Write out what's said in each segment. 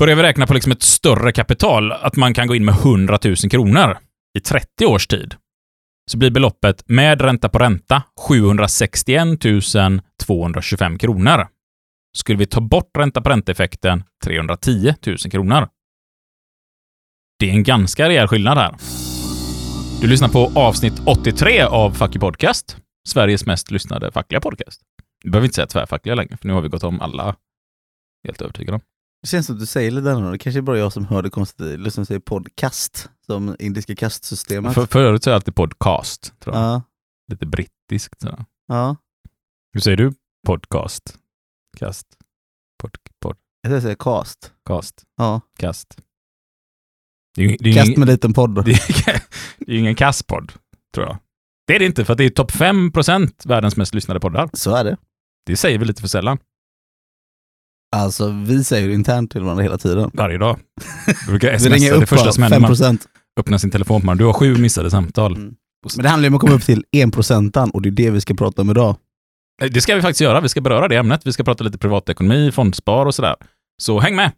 Börjar vi räkna på liksom ett större kapital, att man kan gå in med 100 000 kronor i 30 års tid, så blir beloppet med ränta på ränta 761 225 kronor. Skulle vi ta bort ränta på ränta-effekten 310 000 kronor. Det är en ganska rejäl skillnad här. Du lyssnar på avsnitt 83 av Fucky Podcast, Sveriges mest lyssnade fackliga podcast. Du behöver inte säga tvärfackliga längre, för nu har vi gått om alla. Helt övertygad om. Det känns som att du säger lite annorlunda. Det kanske är bara jag som hör det konstigt. Liksom säger podcast, som indiska kastsystemet. För, förut är jag alltid podcast, tror jag. Ja, Lite brittiskt. Så. ja. Hur säger du podcast? Kast? Pod, Jag säger cast. podcast? Ja. Kast? Det är det är Kast med liten podd. det är, det är ju ingen kastpodd, tror jag. Det är det inte, för det är topp 5% världens mest lyssnade poddar. Så är det. Det säger vi lite för sällan. Alltså vi säger internt till varandra hela tiden. Varje dag. Vi brukar smsa, ringer det upp första som händer när man 5%. öppnar sin telefon på. Du har sju missade samtal. Mm. Men det handlar ju om att komma upp till 1% och det är det vi ska prata om idag. Eh, Det ska vi faktiskt göra. Vi ska beröra det ämnet. Vi ska prata lite privatekonomi, fondspar och sådär. Så häng med!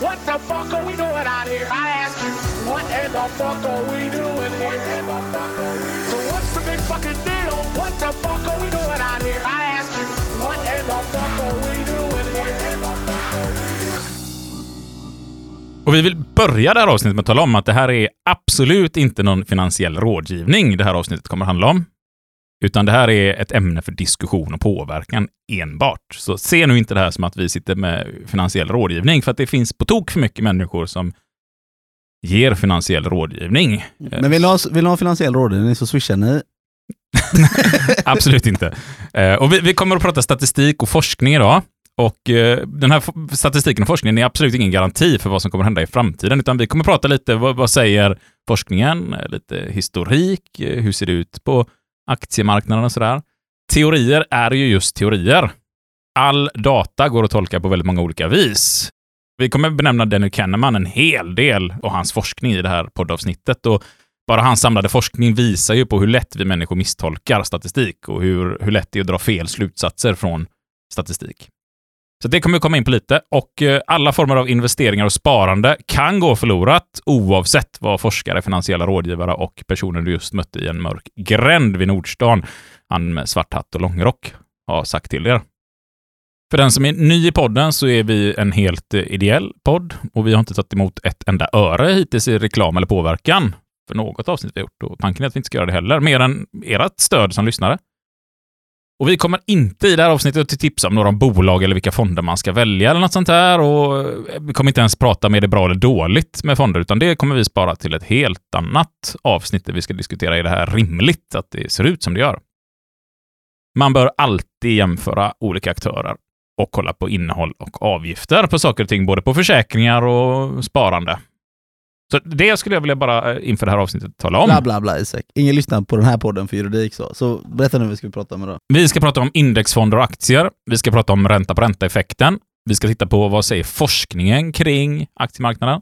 What the fuck are we doing out here? I ask you, what in the fuck are we Och vi vill börja det här avsnittet med att tala om att det här är absolut inte någon finansiell rådgivning det här avsnittet kommer handla om. Utan det här är ett ämne för diskussion och påverkan enbart. Så se nu inte det här som att vi sitter med finansiell rådgivning, för att det finns på tok för mycket människor som ger finansiell rådgivning. Men vill ni ha, vill ni ha finansiell rådgivning så swishar ni. Absolut inte. Eh, och vi, vi kommer att prata statistik och forskning idag. Och eh, den här statistiken och forskningen är absolut ingen garanti för vad som kommer hända i framtiden, utan vi kommer att prata lite, vad, vad säger forskningen, lite historik, eh, hur ser det ut på aktiemarknaden och sådär. Teorier är ju just teorier. All data går att tolka på väldigt många olika vis. Vi kommer benämna Daniel Kahneman en hel del och hans forskning i det här poddavsnittet. Och bara hans samlade forskning visar ju på hur lätt vi människor misstolkar statistik och hur, hur lätt det är att dra fel slutsatser från statistik. Så det kommer vi komma in på lite. Och eh, alla former av investeringar och sparande kan gå förlorat oavsett vad forskare, finansiella rådgivare och personer du just mötte i en mörk gränd vid Nordstan, han med svart hatt och långrock, har sagt till er. För den som är ny i podden så är vi en helt eh, ideell podd och vi har inte tagit emot ett enda öre hittills i reklam eller påverkan för något avsnitt vi har gjort och tanken är att vi inte ska göra det heller, mer än ert stöd som lyssnare. Och vi kommer inte i det här avsnittet att tipsa om några bolag eller vilka fonder man ska välja eller något sånt här och eh, vi kommer inte ens prata med det bra eller dåligt med fonder, utan det kommer vi spara till ett helt annat avsnitt där vi ska diskutera är det här rimligt att det ser ut som det gör. Man bör alltid jämföra olika aktörer och kolla på innehåll och avgifter på saker och ting, både på försäkringar och sparande. Så det skulle jag vilja bara eh, inför det här avsnittet tala om. Bla bla bla Isak. Ingen lyssnar på den här podden för juridik så. Så berätta nu vad vi ska prata om idag. Vi ska prata om indexfonder och aktier. Vi ska prata om ränta på ränta-effekten. Vi ska titta på vad säger forskningen kring aktiemarknaden.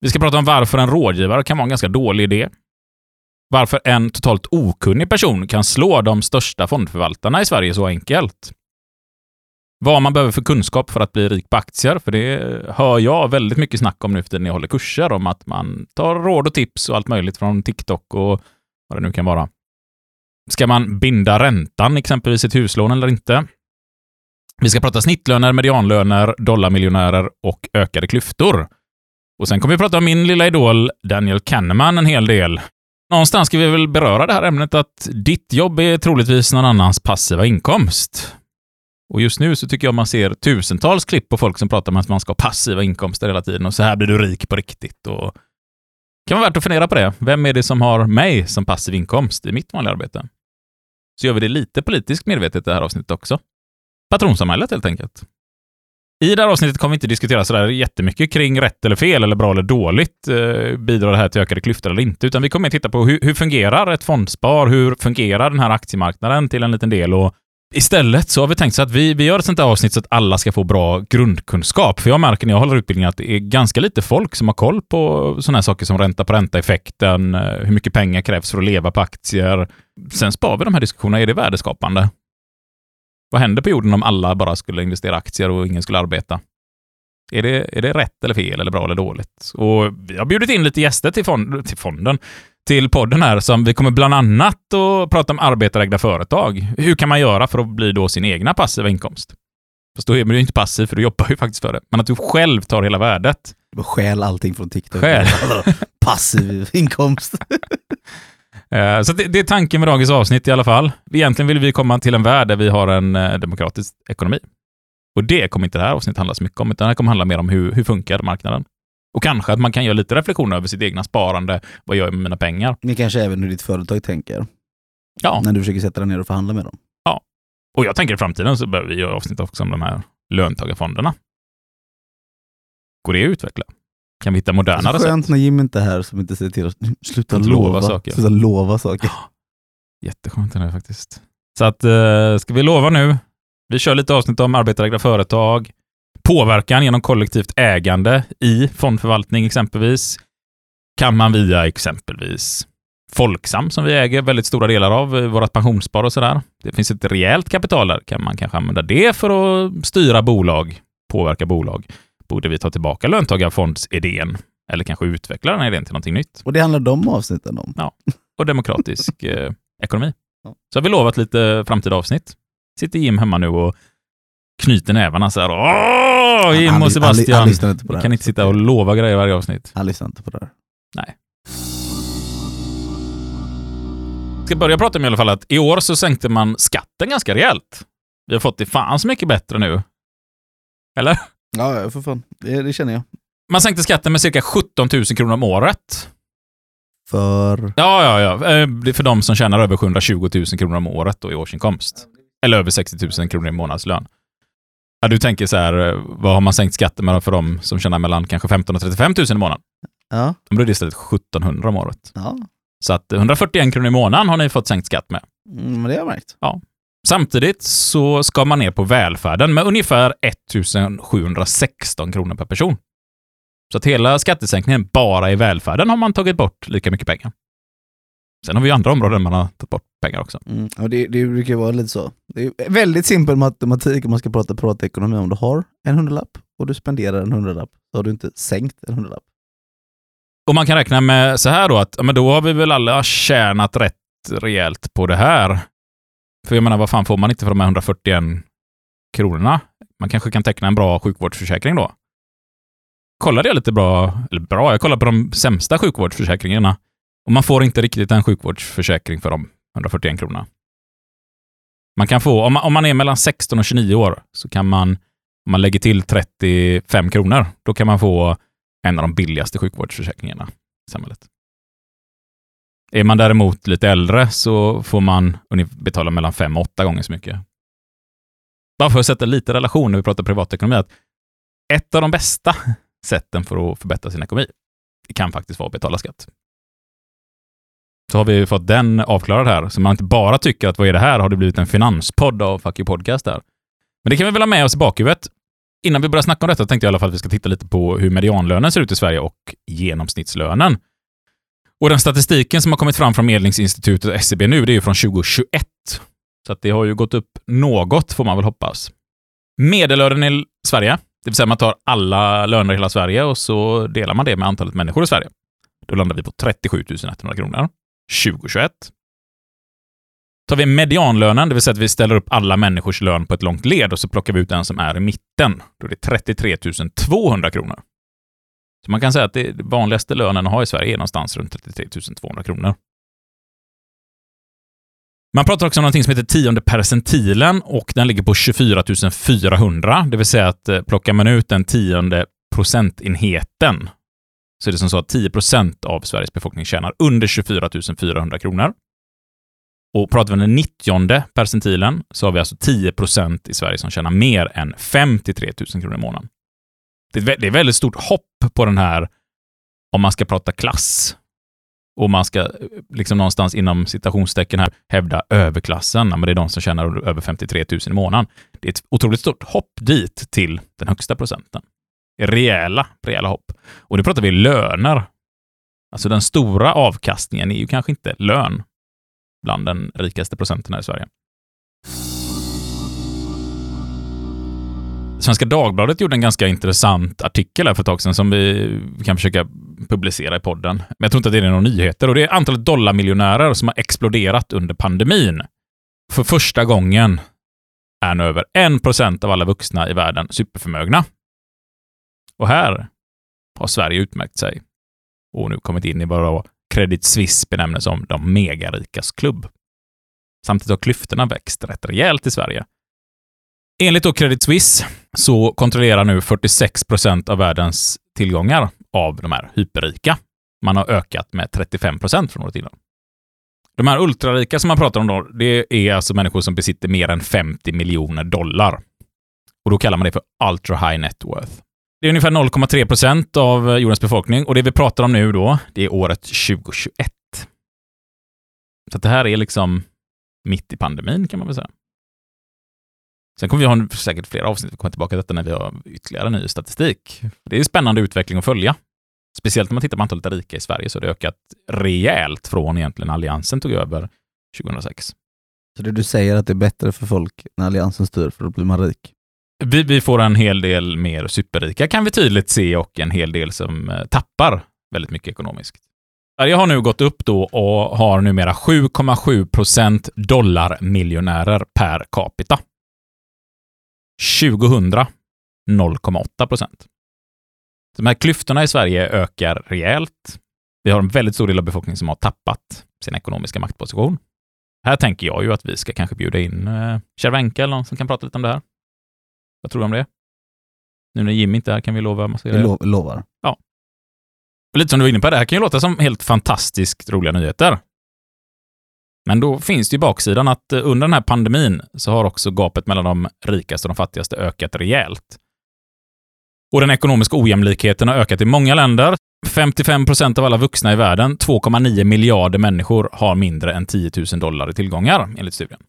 Vi ska prata om varför en rådgivare kan vara en ganska dålig idé. Varför en totalt okunnig person kan slå de största fondförvaltarna i Sverige så enkelt. Vad man behöver för kunskap för att bli rik på aktier, för det hör jag väldigt mycket snack om nu för tiden när jag håller kurser, om att man tar råd och tips och allt möjligt från TikTok och vad det nu kan vara. Ska man binda räntan exempelvis i ett huslån eller inte? Vi ska prata snittlöner, medianlöner, dollarmiljonärer och ökade klyftor. Och sen kommer vi prata om min lilla idol Daniel Kahneman en hel del. Någonstans ska vi väl beröra det här ämnet att ditt jobb är troligtvis någon annans passiva inkomst. Och just nu så tycker jag man ser tusentals klipp på folk som pratar om att man ska ha passiva inkomster hela tiden och så här blir du rik på riktigt. Och det kan vara värt att fundera på det. Vem är det som har mig som passiv inkomst i mitt vanliga arbete? Så gör vi det lite politiskt medvetet i det här avsnittet också. Patronsamhället helt enkelt. I det här avsnittet kommer vi inte diskutera sådär jättemycket kring rätt eller fel eller bra eller dåligt. Eh, bidrar det här till ökade klyftor eller inte? Utan vi kommer att titta på hur, hur fungerar ett fondspar? Hur fungerar den här aktiemarknaden till en liten del? Och Istället så har vi tänkt så att vi, vi gör ett sånt här avsnitt så att alla ska få bra grundkunskap. För jag märker när jag håller utbildningen att det är ganska lite folk som har koll på sådana här saker som ränta på ränta-effekten, eh, hur mycket pengar krävs för att leva på aktier. Sen spar vi de här diskussionerna. Är det värdeskapande? Vad händer på jorden om alla bara skulle investera i aktier och ingen skulle arbeta? Är det, är det rätt eller fel, eller bra eller dåligt? Och vi har bjudit in lite gäster till, fond, till fonden, till podden här, som vi kommer bland annat att prata om arbetarägda företag. Hur kan man göra för att bli då sin egna passiva inkomst? Fast då är man ju inte passiv, för du jobbar ju faktiskt för det. Men att du själv tar hela värdet. Stjäl allting från TikTok. Stjäl. Passiv inkomst. Eh, Så det, det är tanken med dagens avsnitt i alla fall. Egentligen vill vi komma till en värld där vi har en eh, demokratisk ekonomi. Och det kommer inte det här avsnittet handla så mycket om, utan det här kommer handla mer om hur, hur funkar marknaden? Och kanske att man kan göra lite reflektioner över sitt egna sparande. Vad gör jag med mina pengar? Men kanske även hur ditt företag tänker. Ja, När du försöker sätta dig ner och förhandla med dem. och jag tänker i framtiden så behöver vi göra avsnitt också om de här löntagarfonderna. Går det att utveckla? Kan vi hitta modernare sätt? skönt när Jim inte är här som inte säger till oss, sluta lova, lova saker. Sluta lova saker. Jätteskönt är det faktiskt. Så att, eh, ska vi lova nu? Vi kör lite avsnitt om arbetarägda företag, påverkan genom kollektivt ägande i fondförvaltning exempelvis. Kan man via exempelvis Folksam som vi äger väldigt stora delar av, eh, vårt pensionsspar och sådär. Det finns ett rejält kapital där. Kan man kanske använda det för att styra bolag, påverka bolag? Borde vi ta tillbaka löntagarfondsidén? Eller kanske utveckla den här idén till någonting nytt? Och det handlar de avsnitten om. och demokratisk eh, ekonomi. Ja. Så har vi lovat lite framtida avsnitt. Sitter Jim hemma nu och knyter nävarna så här. Åh, Jim Han- och han- Sebastian! Han lyssnar inte på det Vi här. kan inte sitta och lova grejer varje avsnitt. Han lyssnar inte på det här. Jag ska börja prata om i alla fall att i år så sänkte man skatten ganska rejält. Vi har fått det fan så mycket bättre nu. Eller? Ja, för fan. Det, det känner jag. Man sänkte skatten med cirka 17 000 kronor om året. För... Ja, ja, ja. Eh, Det är för de som tjänar över 720 000 kronor om året då i årsinkomst. Eller över 60 000 kronor i månadslön. Ja, du tänker så här, eh, vad har man sänkt skatten med för de som tjänar mellan kanske 15 000 och 35 000 i månaden? Ja. De blir det istället 1700 om året. ja. Så att 141 kronor i månaden har ni fått sänkt skatt med. Mm, men det har jag märkt. Samtidigt så ska man ner på välfärden med ungefär 1716 kronor per person. Så att hela skattesänkningen bara i välfärden har man tagit bort lika mycket pengar. Sen har vi ju andra områden man har tagit bort pengar också. Mm. Och det, det brukar vara lite så. Det är väldigt simpel matematik om man ska prata privatekonomi. Om du har en hundralapp och du spenderar en hundralapp så har du inte sänkt en hundralapp. Och man kan räkna med så här då att men då har vi väl alla tjänat rätt rejält på det här. För jag menar, vad fan får man inte för de här 141 kronorna? Man kanske kan teckna en bra sjukvårdsförsäkring då. Kollade jag lite bra, eller bra, jag kollade på de sämsta sjukvårdsförsäkringarna och man får inte riktigt en sjukvårdsförsäkring för de 141 kronorna. Man kan få, om man, om man är mellan 16 och 29 år, så kan man, om man lägger till 35 kronor, då kan man få en av de billigaste sjukvårdsförsäkringarna i samhället. Är man däremot lite äldre så får man betala mellan fem och åtta gånger så mycket. Bara för att sätta lite relation när vi pratar privatekonomi, att ett av de bästa sätten för att förbättra sin ekonomi det kan faktiskt vara att betala skatt. Så har vi fått den avklarad här, så man inte bara tycker att vad är det här? Har det blivit en finanspodd av Fuck You Podcast där? Men det kan vi väl ha med oss i bakhuvudet. Innan vi börjar snacka om detta tänkte jag i alla fall att vi ska titta lite på hur medianlönen ser ut i Sverige och genomsnittslönen. Och den statistiken som har kommit fram från Medlingsinstitutet och SCB nu, det är ju från 2021. Så att det har ju gått upp något, får man väl hoppas. Medellönen i Sverige, det vill säga man tar alla löner i hela Sverige och så delar man det med antalet människor i Sverige. Då landar vi på 37 100 kronor 2021. Tar vi medianlönen, det vill säga att vi ställer upp alla människors lön på ett långt led och så plockar vi ut den som är i mitten. Då är det 33 200 kronor. Så man kan säga att det vanligaste lönen att ha i Sverige är någonstans runt 33 200 kronor. Man pratar också om någonting som heter tionde percentilen och den ligger på 24 400, det vill säga att eh, plockar man ut den tionde procentenheten så är det som så att 10 procent av Sveriges befolkning tjänar under 24 400 kronor. Och pratar vi om den 90 percentilen så har vi alltså 10 procent i Sverige som tjänar mer än 53 000 kronor i månaden. Det är ett väldigt stort hopp på den här, om man ska prata klass, och man ska eh, liksom någonstans inom citationstecken här hävda överklassen, men det är de som tjänar över 53 000 i månaden. Det är ett otroligt stort hopp dit till den högsta procenten. Rejäla, rejäla hopp. Och nu pratar vi löner. Alltså den stora avkastningen är ju kanske inte lön bland den rikaste procenten här i Sverige. Svenska Dagbladet gjorde en ganska intressant artikel här för ett tag sedan som vi kan försöka publicera i podden. Men jag tror inte att det är några nyheter. Och det är antalet dollarmiljonärer som har exploderat under pandemin. För första gången är nu över 1% av alla vuxna i världen superförmögna. Och här har Sverige utmärkt sig och nu kommit in i vad Credit Suisse benämner som de megarikas klubb. Samtidigt har klyftorna växt rätt rejält i Sverige. Enligt då Credit Suisse så kontrollerar nu 46 procent av världens tillgångar av de här hyperrika. Man har ökat med 35 procent från året innan. De här ultrarika som man pratar om då, det är alltså människor som besitter mer än 50 miljoner dollar. Och då kallar man det för ultra high net worth. Det är ungefär 0,3 procent av eh, jordens befolkning och det vi pratar om nu då, det är året 2021. Så att det här är liksom mitt i pandemin kan man väl säga. Sen kommer vi ha säkert flera avsnitt, vi kommer tillbaka till detta när vi har ytterligare ny statistik. Det är en spännande utveckling att följa. Speciellt när man tittar på antalet rika i Sverige så har det ökat rejält från egentligen Alliansen tog över 2006. Så det du säger att det är bättre för folk när Alliansen styr, för då blir man rik? Vi, vi får en hel del mer superrika kan vi tydligt se och en hel del som eh, tappar väldigt mycket ekonomiskt. Sverige har nu gått upp då och har numera 7,7 procent dollarmiljonärer per capita. 2000 0,8 procent. De här klyftorna i Sverige ökar rejält. Vi har en väldigt stor del av befolkningen som har tappat sin ekonomiska maktposition. Här tänker jag ju att vi ska kanske bjuda in eh, Cervenka eller någon som kan prata lite om det här. Vad tror du om det? Nu när Jim inte är här kan vi lova massa Jag lo lovar. Och lite som du var inne på, det här kan ju låta som helt fantastiskt roliga nyheter. Men då finns det ju baksidan att eh, under den här pandemin så har också gapet mellan de rikaste och de fattigaste ökat rejält. Och den ekonomiska ojämlikheten har ökat i många länder. 55 procent av alla vuxna i världen, 2,9 miljarder människor, har mindre än 10 000 dollar i tillgångar, enligt studien.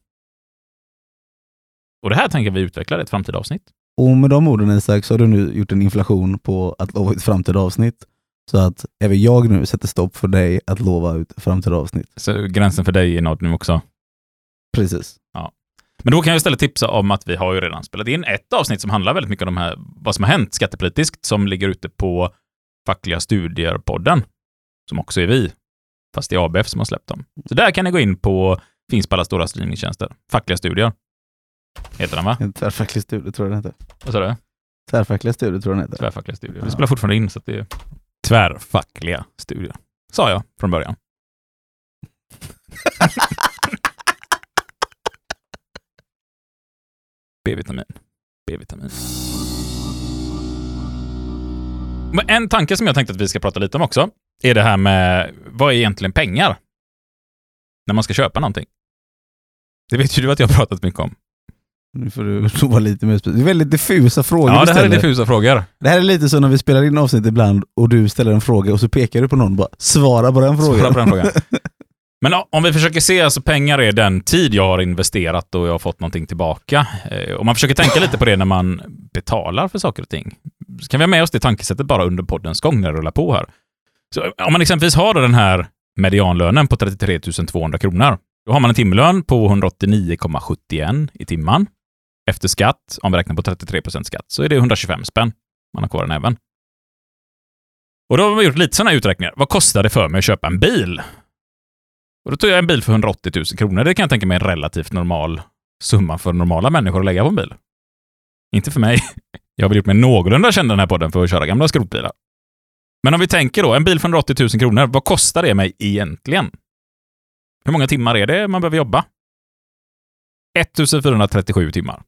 Och det här tänker vi utveckla i ett framtida avsnitt. Och med de orden Isak så har du nu gjort en inflation på att lova ut framtida avsnitt. Så att även jag nu sätter stopp för dig att lova ut framtida avsnitt. Så gränsen för dig är nådd nu också. Precis. Men då kan jag istället tipsa om att vi har ju redan spelat in ett avsnitt som handlar väldigt mycket om de här, vad som har hänt skattepolitiskt, som ligger ute på Fackliga Studier-podden, som också är vi, fast det är ABF som har släppt dem. Så där kan ni gå in på, finns på alla stora streamingtjänster. Fackliga Studier heter den va? Tvärfacklig studie tror jag den heter. Vad sa du? Tvärfackliga studier tror jag den heter. Tvärfackliga Studier. Vi spelar fortfarande in så att det är tvärfackliga studier. Sa jag från början. B-vitamin. B-vitamin. Men en tanke som jag tänkte att vi ska prata lite om också är det här med vad är egentligen pengar? När man ska köpa någonting. Det vet ju du att jag har pratat mycket om. Nu får du vara lite mer specifik. Det är väldigt diffusa frågor Ja, det här är diffusa frågor. Det här är lite så när vi spelar in avsnitt ibland och du ställer en fråga och så pekar du på någon och bara svara på den frågan. Svara på den frågan. Men om vi försöker se, alltså pengar är den tid jag har investerat och jag har fått någonting tillbaka. Eh, Om man försöker tänka lite på det när man betalar för saker och ting, så kan vi ha med oss det tankesättet bara under poddens gång när det rullar på här. Så om man exempelvis har den här medianlönen på 33 200 kronor, då har man en timlön på 189,71 i timman. Efter skatt, om vi räknar på 33% skatt, så är det 125 spänn man har kvar i näven. Och då har vi gjort lite sådana här uträkningar. Vad kostar det för mig att köpa en bil? Och då tog jag en bil för 180 000 kronor. Det kan jag tänka mig är en relativt normal summa för normala människor att lägga på en bil. Inte för mig. Jag har väl gjort mig någorlunda känd den här podden för att köra gamla skrotbilar. Men om vi tänker då, en bil för 180 000 kronor, vad kostar det mig egentligen? Hur många timmar är det man behöver jobba? 1437 timmar.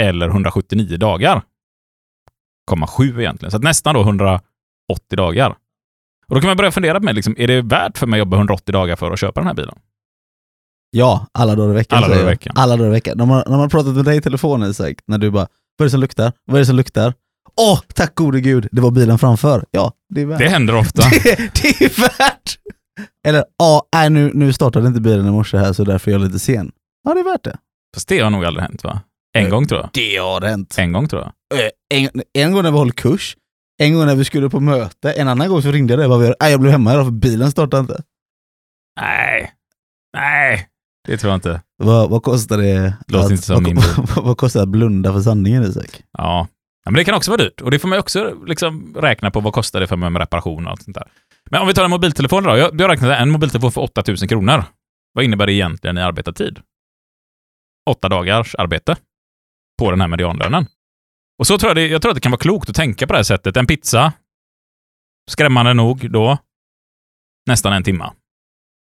Eller 179 dagar. 0,7 egentligen. Så nästan då 180 dagar. Och då kan man börja fundera med, liksom, är det värt för mig att jobba 180 dagar för att köpa den här bilen? Ja, alla dagar i veckan. Alla dagar i veckan. Alla dagar i veckan. När man, när man pratat med dig i telefon Isak, när du bara vad är det som luktar? Vad är det som luktar? Åh, tack gode gud, det var bilen framför. Ja, det är värt. Det händer ofta. det, det är värt! Eller, ja, nej, nu, nu startade inte bilen i morse här så därför är jag lite sen. Ja, det är värt det. Fast det har nog aldrig hänt va? En gång tror jag. Det har hänt. En gång tror jag. Eh, En, en gång när vi höll kurs, en gång när vi skulle på möte, en annan gång så ringde jag dig. Vad vi gör. Nej, jag blev hemma idag för bilen startade inte. Nej. Nej. Det tror jag inte. Vad, vad kostar det Låter att, inte som vad, min vad, vad kostar det att blunda för sanningen Isak? Ja. ja, men det kan också vara dyrt. Och det får man också liksom räkna på. Vad kostar det för mig med reparation och allt sånt där. Men om vi tar en mobiltelefon då. Jag, jag räknade en mobiltelefon för 8000 kronor. Vad innebär det egentligen i arbetartid? Åtta dagars arbete på den här medianlönen. Och så tror jag, det, jag tror att det kan vara klokt att tänka på det här sättet. En pizza, skrämmande nog då, nästan en timma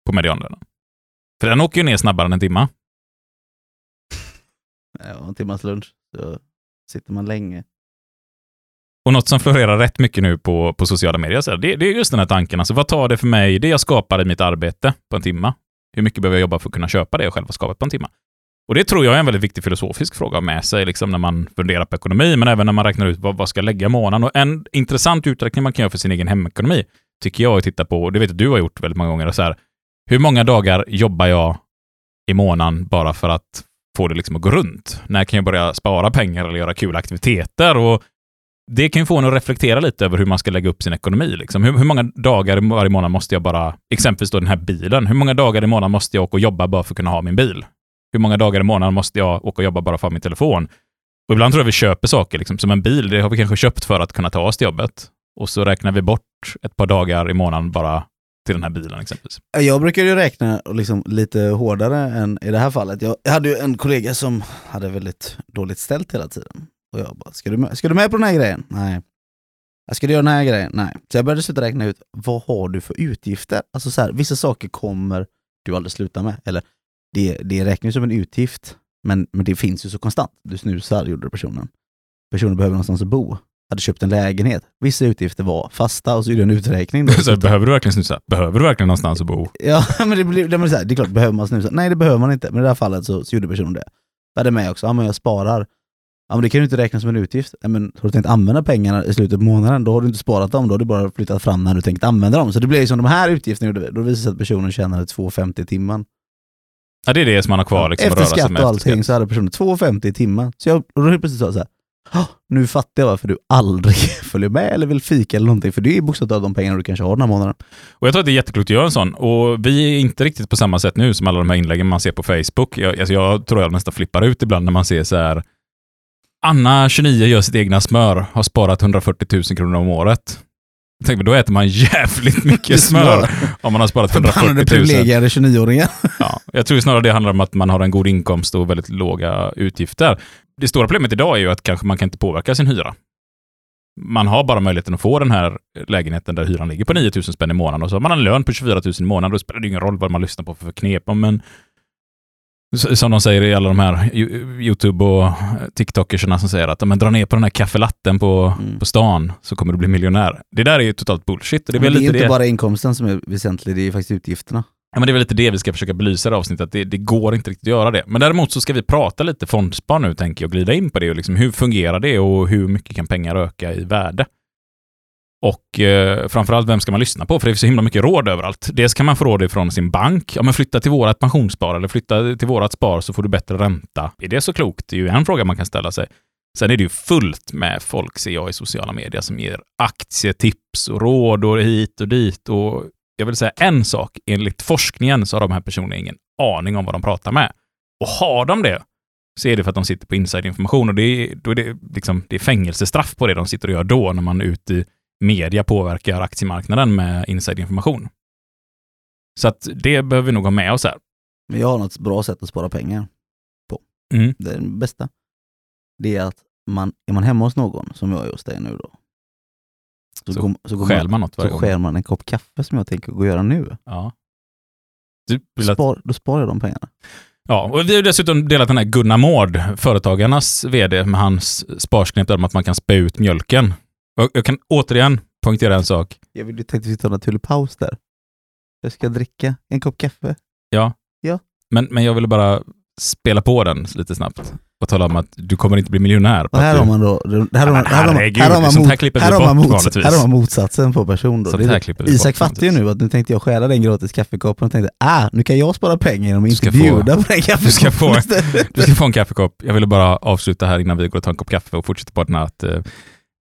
på medianlönen. För den åker ju ner snabbare än en timma. Ja, en timmas lunch. Så sitter man länge. Och något som florerar rätt mycket nu på, på sociala medier, så här, det, det är just den här tanken. Alltså, vad tar det för mig, det jag skapar i mitt arbete på en timma? Hur mycket behöver jag jobba för att kunna köpa det jag själv har skapat på en timma? Och det tror jag är en väldigt viktig filosofisk fråga att ha med sig liksom när man funderar på ekonomi, men även när man räknar ut vad, vad ska jag lägga månaden. Och en intressant uträkning man kan göra för sin egen hemekonomi, tycker jag att titta på, och det vet jag att du har gjort väldigt många gånger, så här, hur många dagar jobbar jag i månaden bara för att få det liksom att gå runt? När kan jag börja spara pengar eller göra kul aktiviteter? Och det kan ju få en att reflektera lite över hur man ska lägga upp sin ekonomi. Liksom. Hur, hur många dagar i varje månad måste jag bara, exempelvis då den här bilen, hur många dagar i månaden måste jag åka och jobba bara för att kunna ha min bil? Hur många dagar i månaden måste jag åka och jobba bara för att ha min telefon? Och ibland tror jag vi köper saker, liksom, som en bil, det har vi kanske köpt för att kunna ta oss till jobbet. Och så räknar vi bort ett par dagar i månaden bara till den här bilen exempelvis. Jag brukar ju räkna liksom lite hårdare än i det här fallet. Jag hade ju en kollega som hade väldigt dåligt ställt hela tiden. Och jag bara, ska du med, ska du med på den här grejen? Nej. Jag ska du göra den här grejen? Nej. Så jag började sluta räkna ut, vad har du för utgifter? Alltså så här, vissa saker kommer du aldrig sluta med. Eller det, det räknas som en utgift, men, men det finns ju så konstant. Du snusar, gjorde personen. Personen behöver någonstans att bo. Hade köpt en lägenhet. Vissa utgifter var fasta och så gjorde jag en uträkning. Då. Så behöver du verkligen snusa? Behöver du verkligen någonstans att bo? Ja, men det, blir, det, blir så här, det är klart, behöver man snusa? Nej, det behöver man inte. Men i det här fallet så, så gjorde personen det. Jag hade med också, ja men jag sparar. Ja men det kan ju inte räknas som en utgift. Ja, men har du tänkt använda pengarna i slutet på månaden, då har du inte sparat dem, då har du bara flyttat fram när du tänkt använda dem. Så det blir ju som de här utgifterna gjorde, då visar det sig att personen tjänade 2,50 i timmen. Ja, det är det som man har kvar. Liksom, efter skatt och efter allting skatt. så hade personen 2,50 i timmen. Så jag, och då helt plötsligt sa jag så här, "Ah, nu fattar jag varför du aldrig följer med eller vill fika eller någonting, för det är bokstavligt talat de pengarna du kanske har den här månaden. Och jag tror att det är jätteklokt att göra en sån. Och vi är inte riktigt på samma sätt nu som alla de här inläggen man ser på Facebook. Jag, alltså jag tror jag nästan flippar ut ibland när man ser så här Anna, 29, gör sitt egna smör, har sparat 140 000 kronor om året. Jag tänker, då äter man jävligt mycket smör om man har sparat 140 Förbannade 000. privilegierade 29-åringar. Ja, jag tror snarare det handlar om att man har en god inkomst och väldigt låga utgifter. Det stora problemet idag är ju att kanske man kan inte påverka sin hyra. Man har bara möjligheten att få den här lägenheten där hyran ligger på 9 000 spänn i månaden och så har man en lön på 24 000 i månaden. Då spelar det ingen roll vad man lyssnar på för knep. Men som de säger i alla de här Yo- YouTube och TikTokersarna som säger att om man drar ner på den här kaffelatten på, Mm. på stan så kommer du bli miljonär. Det där är ju totalt bullshit. Det är Men det är inte det. bara inkomsten som är väsentlig, det är faktiskt utgifterna. Ja, men det är väl lite det vi ska försöka belysa i det avsnittet, att det, det går inte riktigt att göra det. Men däremot så ska vi prata lite fondspar nu, tänker jag, och glida in på det. Och liksom, hur fungerar det och hur mycket kan pengar öka i värde? Och eh, framförallt, vem ska man lyssna på? För det är så himla mycket råd överallt. Dels kan man få råd ifrån sin bank. Ja, men flytta till vårat pensionsspar eller flytta till vårat spar så får du bättre ränta. Är det så klokt? Det är ju en fråga man kan ställa sig. Sen är det ju fullt med folk, ser jag, i sociala medier som ger aktietips och råd och hit och dit. Och jag vill säga en sak. Enligt forskningen så har de här personerna ingen aning om vad de pratar med. Och har de det, så är det för att de sitter på insiderinformation och det är, då är det, liksom, det är fängelsestraff på det de sitter och gör då, när man är ute i media påverkar aktiemarknaden med insiderinformation. Så att det behöver vi nog ha med oss här. Men jag har något bra sätt att spara pengar. Mm. Det bästa. Det är att man, är man hemma hos någon, som jag är hos dig nu då, så, Så går, så, går Stjäl man något så varje gång. skär man en kopp kaffe som jag tänker gå och göra nu. Ja. Du att, Spar, då sparar jag de pengarna. ja, och vi har dessutom delat den här Gunnar Mård, företagarnas vd, med hans sparsknep om att man kan spä ut mjölken. Och jag kan återigen poängtera en sak. Jag vill ju tänkte vi ta en naturlig paus där. Jag ska dricka en kopp kaffe. Ja. Ja. Men, men jag ville bara spela på den lite snabbt och tala om att du kommer inte bli miljonär. Och här har du- man då, det- här har man, här har man, här har man, mot, här har man, bort mot, vanligtvis. här har man motsatsen på person då. Sånt Det är här klipper Isak fattar ju nu att nu tänkte jag stjäla den gratis kaffekoppen och tänkte ah, nu kan jag spara pengar genom att Du inte bjuda på den kaffekoppen ska få-. Du ska få en kaffekopp. Jag ville bara avsluta här innan vi går och tar en kopp kaffe och fortsätter på den här att eh,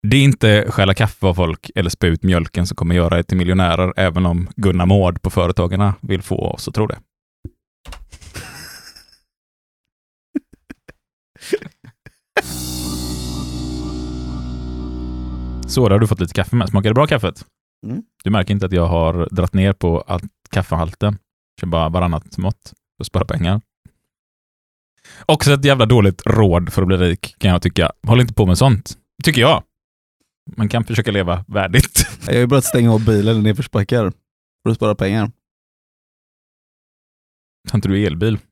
det är inte stjäla kaffe av folk eller spä ut mjölken som kommer göra er till miljonärer, även om Gunnar Mård på Företagarna vill få oss att tro det. Så, där har du fått lite kaffe med. Smakar det bra kaffet? Mm. Du märker inte att jag har dratt ner på allt kaffehalten. Kör bara varannat mått för att spara pengar. Också ett jävla dåligt råd för att bli rik, kan jag tycka. Håll inte på med sånt, tycker jag. Man kan försöka leva värdigt. Jag har ju börjat stänga av bilen i nedförsbackar för att spara pengar. Har inte du elbil?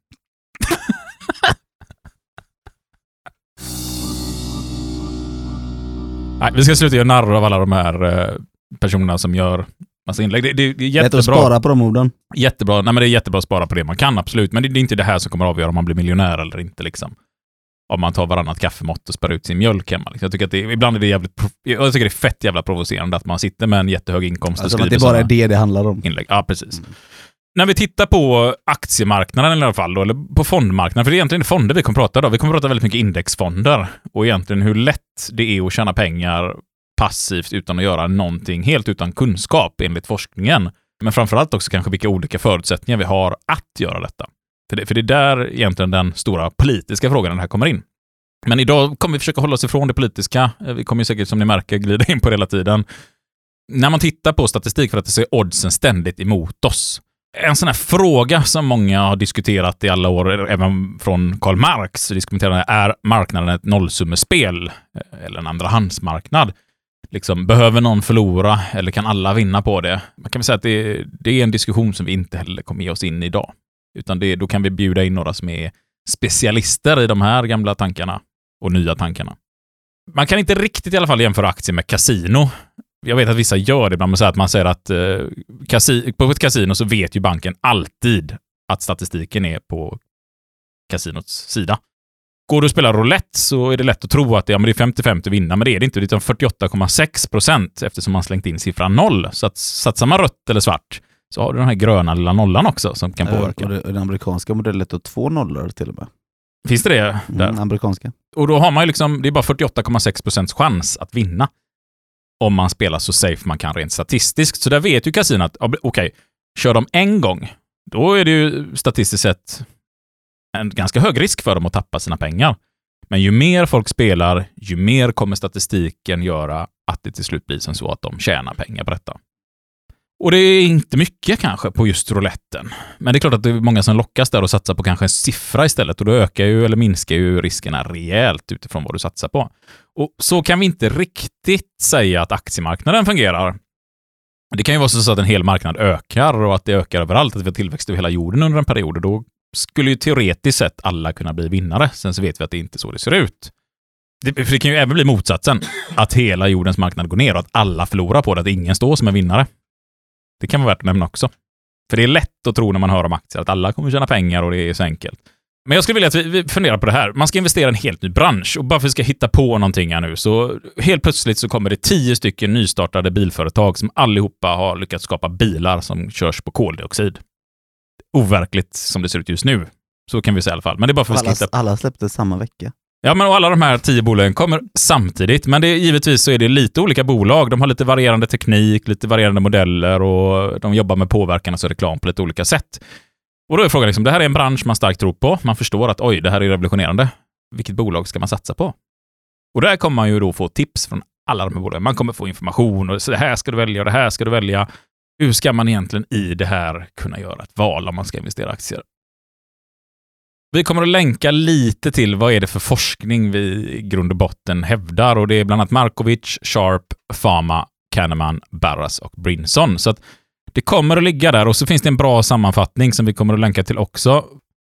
Nej, vi ska sluta göra narr av alla de här eh, personerna som gör massa inlägg. Det, det, det är Lätt att jättebra. spara på de orden. Jättebra. Nej, men det är jättebra att spara på det man kan, absolut. Men det, det är inte det här som kommer att avgöra om man blir miljonär eller inte. Liksom. Om man tar varannat kaffemått och spär ut sin mjölk hemma. Liksom. Jag tycker att det, ibland är det jävligt... Jag tycker det är fett jävla provocerande att man sitter med en jättehög inkomst och Alltså att skriver det bara är det det handlar om. inlägg. Ja, precis. När vi tittar på aktiemarknaden i alla fall, då, eller på fondmarknaden, för det är egentligen fonder vi kommer prata om. Vi kommer prata väldigt mycket indexfonder och egentligen hur lätt det är att tjäna pengar passivt utan att göra någonting, helt utan kunskap enligt forskningen. Men framförallt också kanske vilka olika förutsättningar vi har att göra detta. För det, för det är där egentligen den stora politiska frågan den här kommer in. Men idag kommer vi försöka hålla oss ifrån det politiska. Eh, vi kommer ju säkert, som ni märker, glida in på det hela tiden. När man tittar på statistik för att det ser oddsen ständigt emot oss. En sån här fråga som många har diskuterat i alla år, även från Karl Marx, är marknaden ett nollsummespel eh, eller en andrahandsmarknad? Liksom, behöver någon förlora eller kan alla vinna på det? Man kan väl säga att det, det är en diskussion som vi inte heller kommer ge oss in i idag. Utan det, då kan vi bjuda in några som är specialister i de här gamla tankarna och nya tankarna. Man kan inte riktigt i alla fall jämföra aktier med kasino. Jag vet att vissa gör det ibland, man säger att man säger att eh, kasi- på ett kasino så vet ju banken alltid att statistiken är på kasinots sida. Går du och spelar roulette så är det lätt att tro att det, ja, men det är 50-50 att vinna, men det är det inte. Det är 48,6 procent eftersom man slängt in siffran noll. Så att satsar man rött eller svart så har du den här gröna lilla nollan också som kan påverka. Och det, den amerikanska modellen är två nollor till och med. Finns det det där? Mm, amerikanska. Och då har man ju liksom, det är bara 48,6 procents chans att vinna. Om man spelar så safe man kan rent statistiskt. Så där vet ju kasinot, ja, okej, kör de en gång, då är det ju statistiskt sett en ganska hög risk för dem att tappa sina pengar. Men ju mer folk spelar, ju mer kommer statistiken göra att det till slut blir som så att de tjänar pengar på detta. Och det är inte mycket kanske på just rouletten. Men det är klart att det är många som lockas där och satsar på kanske en siffra istället och då ökar ju eller minskar ju riskerna rejält utifrån vad du satsar på. Och så kan vi inte riktigt säga att aktiemarknaden fungerar. Det kan ju vara så att en hel marknad ökar och att det ökar överallt, att vi har tillväxt över hela jorden under en period och då skulle ju teoretiskt sett alla kunna bli vinnare. Sen så vet vi att det inte är så det ser ut. Det, för det kan ju även bli motsatsen, att hela jordens marknad går ner och att alla förlorar på det, att ingen står som en vinnare. Det kan vara värt att nämna också. För det är lätt att tro när man hör om aktier att alla kommer tjäna pengar och det är så enkelt. Men jag skulle vilja att vi, vi funderar på det här. Man ska investera i en helt ny bransch och bara för att vi ska hitta på någonting här nu så helt plötsligt så kommer det tio stycken nystartade bilföretag som allihopa har lyckats skapa bilar som körs på koldioxid. Overkligt som det ser ut just nu. Så kan vi säga i alla fall. Men det är bara för att Alla, hitta alla släppte samma vecka. Ja, men och alla de här tio bolagen kommer samtidigt. Men det är, givetvis så är det lite olika bolag. De har lite varierande teknik, lite varierande modeller och de jobbar med påverkan och reklam på lite olika sätt. Och då är frågan, liksom, det här är en bransch man starkt tror på. Man förstår att oj, det här är revolutionerande. Vilket bolag ska man satsa på? Och där kommer man ju då få tips från alla de här bolagen. Man kommer få information och så det här ska du välja och det här ska du välja. Hur ska man egentligen i det här kunna göra ett val om man ska investera i aktier? Vi kommer att länka lite till vad är det för forskning vi i grund och botten hävdar och det är bland annat Markovic, Sharp, Fama, Kahneman, Barras och Brinson. Så att det kommer att ligga där och så finns det en bra sammanfattning som vi kommer att länka till också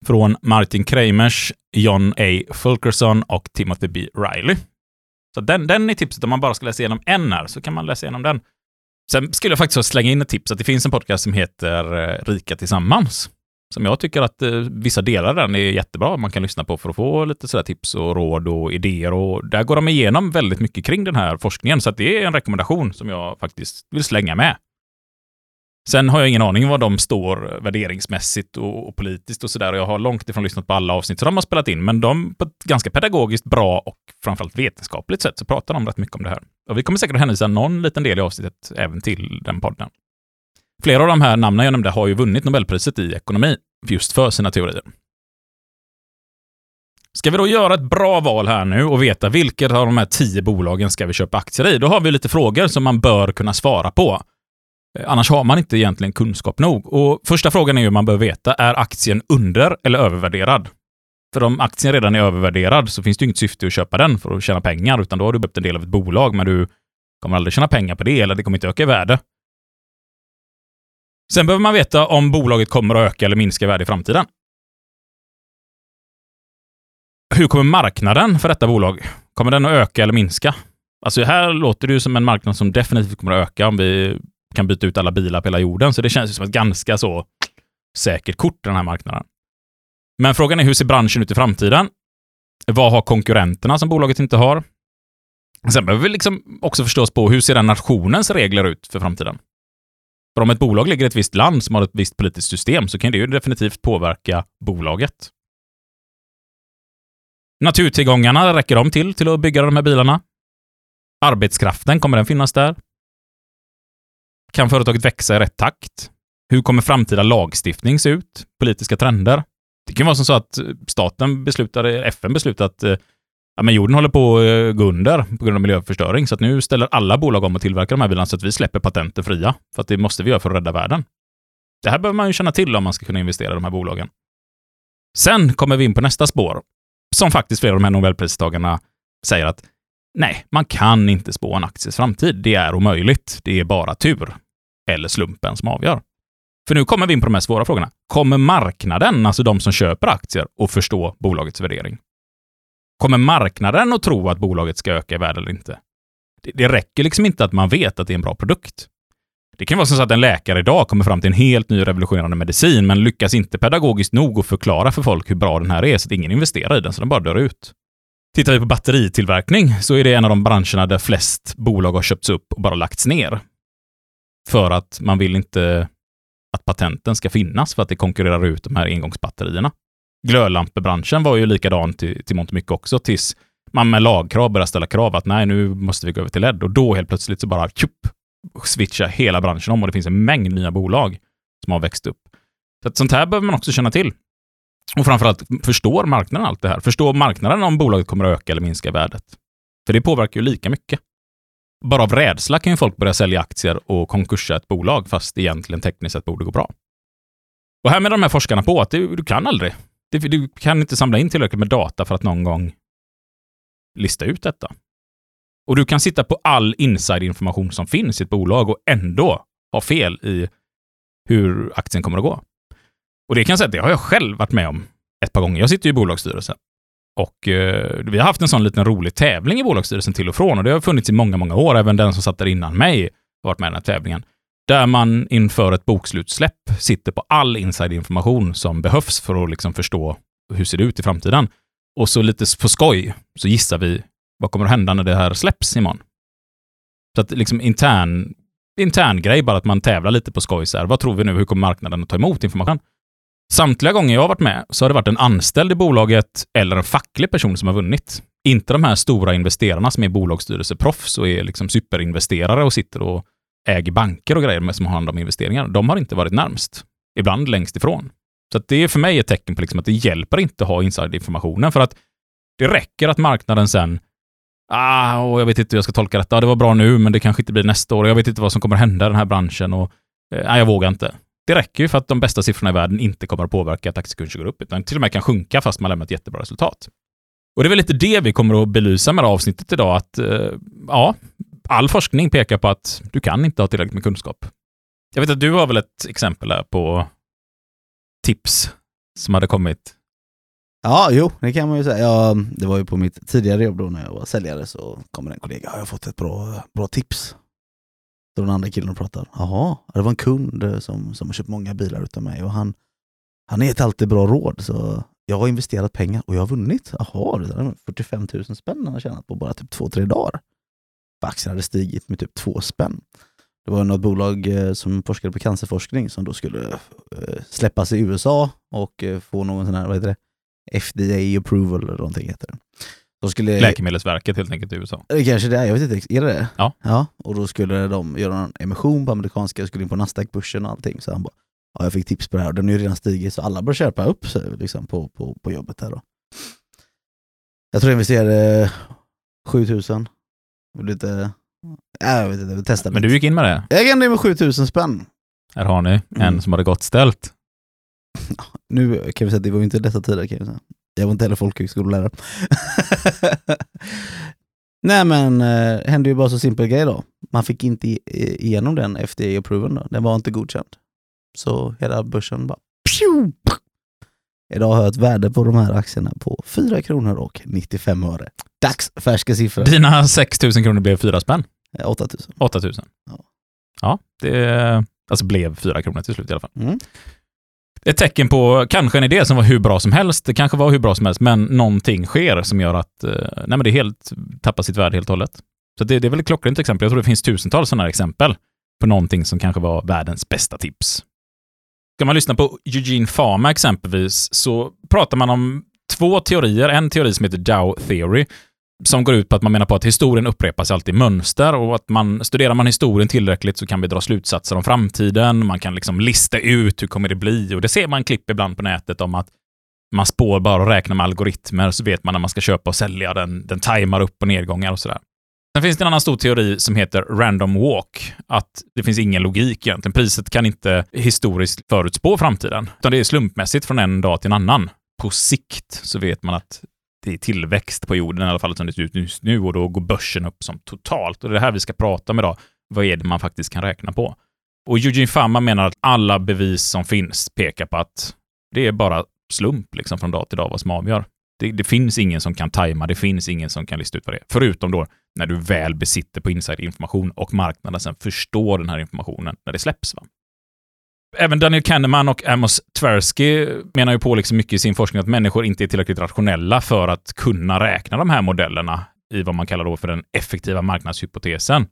från Martin Kramers, John A. Fulkerson och Timothy B. Riley. Så den, den är tipset om man bara ska läsa igenom en här, så kan man läsa igenom den. Sen skulle jag faktiskt slänga in ett tips att det finns en podcast som heter eh, Rika Tillsammans. Som jag tycker att eh, vissa delar av den är jättebra. Man kan lyssna på för att få lite sådär tips och råd och idéer. Och där går de igenom väldigt mycket kring den här forskningen. Så att det är en rekommendation som jag faktiskt vill slänga med. Sen har jag ingen aning var de står värderingsmässigt och, och politiskt och sådär. Jag har långt ifrån lyssnat på alla avsnitt som de har spelat in, men de på ett ganska pedagogiskt bra och framförallt vetenskapligt sätt så pratar de rätt mycket om det här. Och vi kommer säkert att hänvisa någon liten del i avsnittet även till den podden. Flera av de här namnen jag nämnde har ju vunnit Nobelpriset i ekonomi just för sina teorier. Ska vi då göra ett bra val här nu och veta vilket av de här tio bolagen ska vi köpa aktier i? Då har vi lite frågor som man bör kunna svara på. Eh, annars har man inte egentligen kunskap nog. Och första frågan är hur man bör veta, är aktien under eller övervärderad? För om aktien redan är övervärderad så finns det ju inget syfte att köpa den för att tjäna pengar, utan då har du köpt en del av ett bolag, men du kommer aldrig tjäna pengar på det, eller det kommer inte öka i värde. Sen behöver man veta om bolaget kommer att öka eller minska i värde i framtiden. Hur kommer marknaden för detta bolag? Kommer den att öka eller minska? Alltså här låter det ju som en marknad som definitivt kommer att öka om vi kan byta ut alla bilar på hela jorden, så det känns ju som ett ganska så säkert kort, den här marknaden. Men frågan är hur ser branschen ut i framtiden? Vad har konkurrenterna som bolaget inte har? Sen behöver vi liksom också förstå oss på hur ser den nationens regler ut för framtiden? För om ett bolag ligger i ett visst land som har ett visst politiskt system så kan det ju definitivt påverka bolaget. Naturtillgångarna, räcker de till till att bygga de här bilarna? Arbetskraften, kommer den finnas där? Kan företaget växa i rätt takt? Hur kommer framtida lagstiftning se ut? Politiska trender? Det kan vara som så att eh, staten beslutar, eh, FN beslutar att eh, ja, men jorden håller på att eh, gå under på grund av miljöförstöring, så att nu ställer alla bolag om att tillverka de här bilarna så att vi släpper patenten fria, för att det måste vi göra för att rädda världen. Det här behöver man ju känna till om man ska kunna investera i de här bolagen. Sen kommer vi in på nästa spår, som faktiskt flera av de här Nobelpristagarna säger att nej, man kan inte spå en akties framtid. Det är omöjligt. Det är bara tur eller slumpen som avgör. För nu kommer vi in på de här svåra frågorna. Kommer marknaden, alltså de som köper aktier, att förstå bolagets värdering? Kommer marknaden att tro att bolaget ska öka i värde eller inte? Det, det räcker liksom inte att man vet att det är en bra produkt. Det kan vara så att en läkare idag kommer fram till en helt ny revolutionerande medicin, men lyckas inte pedagogiskt nog att förklara för folk hur bra den här är, så att ingen investerar i den, så den bara dör ut. Tittar vi på batteritillverkning så är det en av de branscherna där flest bolag har köpts upp och bara lagts ner. För att man vill inte att patenten ska finnas för att det konkurrerar ut de här engångsbatterierna. Glödlampebranschen var ju likadan till, till mångt och mycket också, tills man med lagkrav började ställa krav att nej, nu måste vi gå över till LED. Och då helt plötsligt så bara tjup, switcha hela branschen om och det finns en mängd nya bolag som har växt upp. Så att sånt här behöver man också känna till. Och framförallt, förstår marknaden allt det här? Förstår marknaden om bolaget kommer att öka eller minska värdet? För det påverkar ju lika mycket. Bara av rädsla kan ju folk börja sälja aktier och konkursa ett bolag, fast egentligen tekniskt sett borde gå bra. Och här med de här forskarna på att du, du kan aldrig. Du, du kan inte samla in tillräckligt med data för att någon gång lista ut detta. Och du kan sitta på all inside-information som finns i ett bolag och ändå ha fel i hur aktien kommer att gå. Och det kan jag säga att det har jag själv varit med om ett par gånger. Jag sitter ju i bolagsstyrelsen. Och eh, vi har haft en sån liten rolig tävling i bolagsstyrelsen till och från och det har funnits i många, många år. Även den som satt där innan mig har varit med i den här tävlingen. Där man inför ett bokslutsläpp sitter på all inside-information som behövs för att liksom förstå hur ser det ut i framtiden. Och så lite på skoj så gissar vi vad kommer att hända när det här släpps imorgon. Så att liksom intern, intern grej, bara att man tävlar lite på skoj. Så här, vad tror vi nu? Hur kommer marknaden att ta emot information? Samtliga gånger jag har varit med så har det varit en anställd i bolaget eller en facklig person som har vunnit. Inte de här stora investerarna som är bolagsstyrelseproffs och är liksom superinvesterare och sitter och äger banker och grejer med som har hand om investeringar. De har inte varit närmst. Ibland längst ifrån. Så det är för mig ett tecken på liksom att det hjälper inte att ha insiderinformationen för att det räcker att marknaden sen Ah, och jag vet inte hur jag ska tolka detta. Det var bra nu, men det kanske inte blir nästa år. Jag vet inte vad som kommer hända i den här branschen och eh, nej, jag vågar inte. Det räcker ju för att de bästa siffrorna i världen inte kommer att påverka att aktiekursen går upp, utan till och med kan sjunka fast man lämnar ett jättebra resultat. Och det är väl lite det vi kommer att belysa med det här avsnittet idag, att eh, ja, all forskning pekar på att du kan inte ha tillräckligt med kunskap. Jag vet att du har väl ett exempel här på tips som hade kommit. Ja, jo, det kan man ju säga. Ja, det var ju på mitt tidigare jobb då när jag var säljare så kommer en kollega, jag har fått ett bra, bra tips. Då den andra killen och pratar, jaha, det var en kund som, som har köpt många bilar utav mig och han, han har gett alltid bra råd så jag har investerat pengar och jag har vunnit. Jaha, det är 45 000 spänn han har tjänat på bara typ två, tre dagar. Aktien hade stigit med typ två spänn. Det var något bolag eh, som forskade på cancerforskning som då skulle eh, släppas i USA och eh, få någon sån här, vad heter det? FDA approval eller någonting heter det. De skulle, Läkemedelsverket helt enkelt i USA. Kanske det, är, jag vet inte, är det det? Ja. ja. Och då skulle de göra en emission på amerikanska, skulle in på Nasdaq-börsen och allting. Så han bara, ja jag fick tips på det här och den har ju redan stigit så alla bör köpa upp sig liksom, på, på, på jobbet här då. Jag tror jag investerade 7000. Du inte... Ja, jag vet inte, vi testade. Men du gick in med det? Jag gick in med 7000 spänn. Här har ni en Mm. som hade gott ställt. Nu kan vi säga att det var inte dessa tider kan vi säga. Jag var inte heller folkhögskolelärare. Nej men, eh, hände ju bara så simpel grej då. Man fick inte igenom den FDA-approven då. Den var inte godkänd. Så hela börsen bara... Pju! Idag har jag ett värde på de här aktierna på 4 kronor och 95 öre. Dagsfärska siffror. Dina 6 000 kronor blev 4 spänn. Eh, 8000. 8 000. Ja. Ja, det alltså blev 4 kronor till slut i alla fall. Mm. Ett tecken på kanske en idé som var hur bra som helst. Det kanske var hur bra som helst, men någonting sker som gör att eh, nej, men det helt tappar sitt värde helt och hållet. Så det, det är väl ett klockrent exempel. Jag tror det finns tusentals sådana här exempel på någonting som kanske var världens bästa tips. Ska man lyssna på Eugene Fama exempelvis så pratar man om två teorier. En teori som heter Dow Theory som går ut på att man menar på att historien upprepas alltid i mönster och att man studerar man historien tillräckligt så kan vi dra slutsatser om framtiden. Man kan liksom lista ut hur kommer det bli och det ser man klipp ibland på nätet om att man spår bara och räknar med algoritmer så vet man när man ska köpa och sälja. Den, den tajmar upp och nedgångar och sådär. Sen finns det en annan stor teori som heter random walk, att det finns ingen logik egentligen. Priset kan inte historiskt förutspå framtiden, utan det är slumpmässigt från en dag till en annan. På sikt så vet man att det tillväxt på jorden, i alla fall som det ser ut just nu, och då går börsen upp som totalt. Och det är det här vi ska prata om idag. Vad är det man faktiskt kan räkna på? Och Eugene Fama menar att alla bevis som finns pekar på att det är bara slump liksom från dag till dag vad som avgör. Det, det finns ingen som kan tajma, det finns ingen som kan lista ut vad det är. Förutom då när du väl besitter på insiderinformation och marknaden sen förstår den här informationen när det släpps. Va? Även Daniel Kahneman och Amos Tversky menar ju på liksom mycket i sin forskning att människor inte är tillräckligt rationella för att kunna räkna de här modellerna i vad man kallar då för den effektiva marknadshypotesen.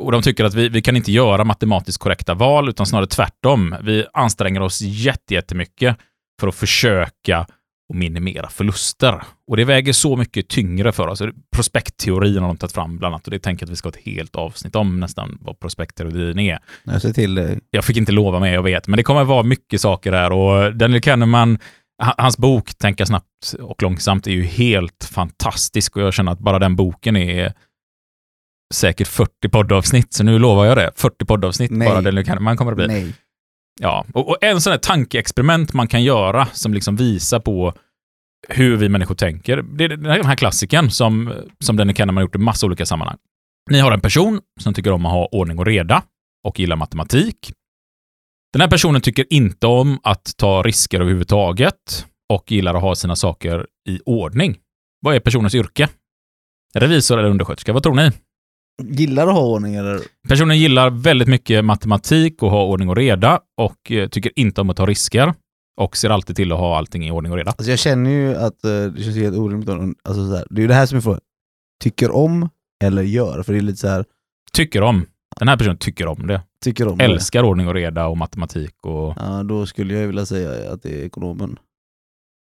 Och de tycker att vi, vi kan inte göra matematiskt korrekta val, utan snarare tvärtom. Vi anstränger oss jättemycket för att försöka och minimera förluster. Och det väger så mycket tyngre för oss. Prospektteorin har de tagit fram bland annat och det tänker jag att vi ska ha ett helt avsnitt om nästan vad prospektteorin är. Jag ser till det. Jag fick inte lova mig, jag vet, men det kommer vara mycket saker där och Daniel Kahneman, ha- hans bok Tänka snabbt och långsamt är ju helt fantastisk och jag känner att bara den boken är säkert 40 poddavsnitt, så nu lovar jag det. 40 poddavsnitt Nej. bara Daniel Kahneman kommer det bli. Nej. Ja, och, och en sån här tankeexperiment man kan göra som liksom visar på hur vi människor tänker. Det är den här- klassiken som, som Daniel Kahneman har gjort i massa olika sammanhang. Ni har en person som tycker om att ha ordning och reda och gillar matematik. Den här personen tycker inte om att ta risker överhuvudtaget och gillar att ha sina saker i ordning. Vad är personens yrke? Revisor eller undersköterska? Vad tror ni? Gillar att ha ordning eller? Personen gillar väldigt mycket matematik och ha ordning och reda och eh, tycker inte om att ta risker och ser alltid till att ha allting i ordning och reda. Alltså jag känner ju att eh, det känns helt orimligt. Alltså så här, det är ju det här som är frågan. Tycker om eller gör? För det är lite så här, Tycker om. Den här personen tycker om det. tycker om det. Älskar ordning och reda och matematik och Ja, då skulle jag vilja säga att det är ekonomen.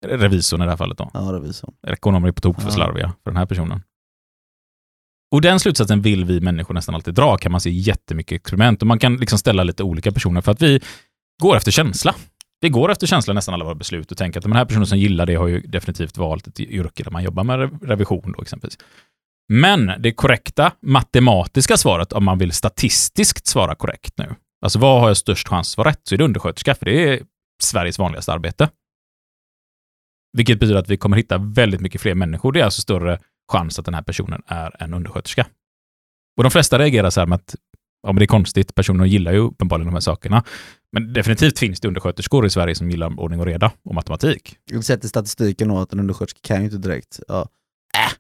revisorn i det här fallet då. Ja, revisorn. Ekonomer är på tok för slarviga för den här personen. Och den slutsatsen vill vi människor nästan alltid dra, kan man se jättemycket experiment. Och man kan liksom ställa lite olika personer för att vi går efter känsla. Vi går efter känsla nästan alla våra beslut och tänker att den här personen som gillar det har ju definitivt valt ett yrke där man jobbar med revision då exempelvis. Men det korrekta matematiska svaret, om man vill statistiskt svara korrekt nu, alltså vad har jag störst chans att svara rätt, så är det undersköterska, för det är Sveriges vanligaste arbete. Vilket betyder att vi kommer hitta väldigt mycket fler människor. Det är alltså större chans att den här personen är en undersköterska. Och de flesta reagerar så här med att ja, men det är konstigt, personer gillar ju uppenbarligen de här sakerna. Men definitivt finns det undersköterskor i Sverige som gillar ordning och reda och matematik. Sett i statistiken då att en undersköterska kan ju inte direkt, ja, äh,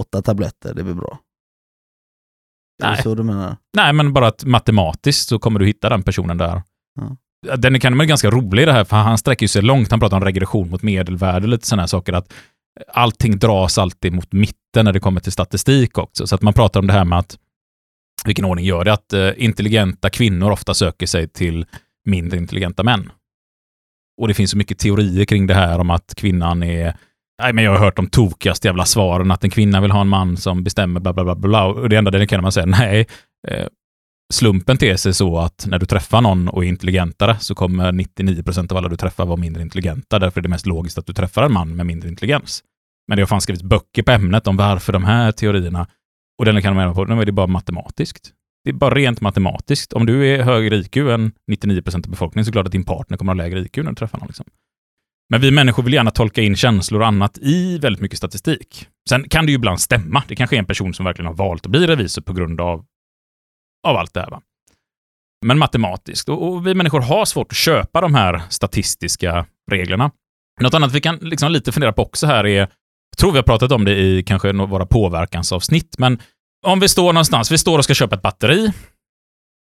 åtta tabletter, det blir bra. Är det Nej. så du menar? Nej, men bara att matematiskt så kommer du hitta den personen där. Ja. Den kan är ganska rolig det här, för han sträcker sig långt. Han pratar om regression mot medelvärde, lite sådana här saker. Att allting dras alltid mot mitten när det kommer till statistik också. Så att man pratar om det här med att vilken ordning gör det? Att eh, intelligenta kvinnor ofta söker sig till mindre intelligenta män. Och det finns så mycket teorier kring det här om att kvinnan är Nej, men jag har hört de tokigaste jävla svaren, att en kvinna vill ha en man som bestämmer bla bla bla bla. Och det enda det kan man säga, nej, eh, slumpen ter sig så att när du träffar någon och är intelligentare så kommer 99% av alla du träffar vara mindre intelligenta. Därför är det mest logiskt att du träffar en man med mindre intelligens. Men det har fan skrivits böcker på ämnet om varför de här teorierna, och den kan de även på, nu är det bara matematiskt. Det är bara rent matematiskt. Om du är högre IQ än 99% av befolkningen så är det klart att din partner kommer att ha lägre IQ när du träffar någon. Liksom. Men vi människor vill gärna tolka in känslor och annat i väldigt mycket statistik. Sen kan det ju ibland stämma. Det kanske är en person som verkligen har valt att bli revisor på grund av, av allt det här. Va? Men matematiskt. Och, och vi människor har svårt att köpa de här statistiska reglerna. Något annat vi kan liksom lite fundera på också här är, jag tror vi har pratat om det i kanske våra påverkansavsnitt, men om vi står någonstans, vi står och ska köpa ett batteri.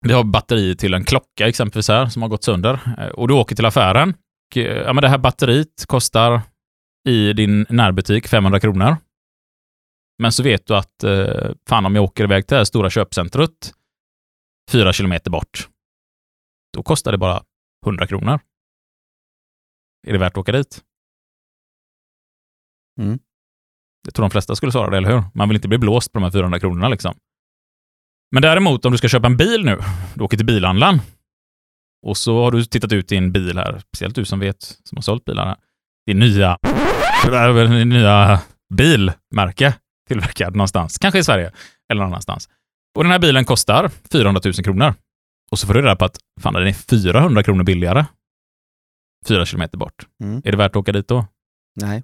Vi har batteri till en klocka exempelvis här som har gått sönder eh, och du åker till affären. Och, eh, ja, men det här batteriet kostar i din närbutik 500 kronor. Men så vet du att eh, fan om jag åker iväg till det här stora köpcentret fyra kilometer bort, då kostar det bara 100 kronor. Är det värt att åka dit? Mm. Jag tror de flesta skulle svara det, eller hur? Man vill inte bli blåst på de här 400 kronorna liksom. Men däremot, om du ska köpa en bil nu, du åker till bilhandlaren och så har du tittat ut en bil här, speciellt du som vet, som har sålt bilar här. Din nya, din nya bilmärke tillverkad någonstans, kanske i Sverige eller någon annanstans. Och den här bilen kostar 400 000 kronor. Och så får du reda på att fan, den är 400 kronor billigare. Fyra kilometer bort. Mm. Är det värt att åka dit då? Nej.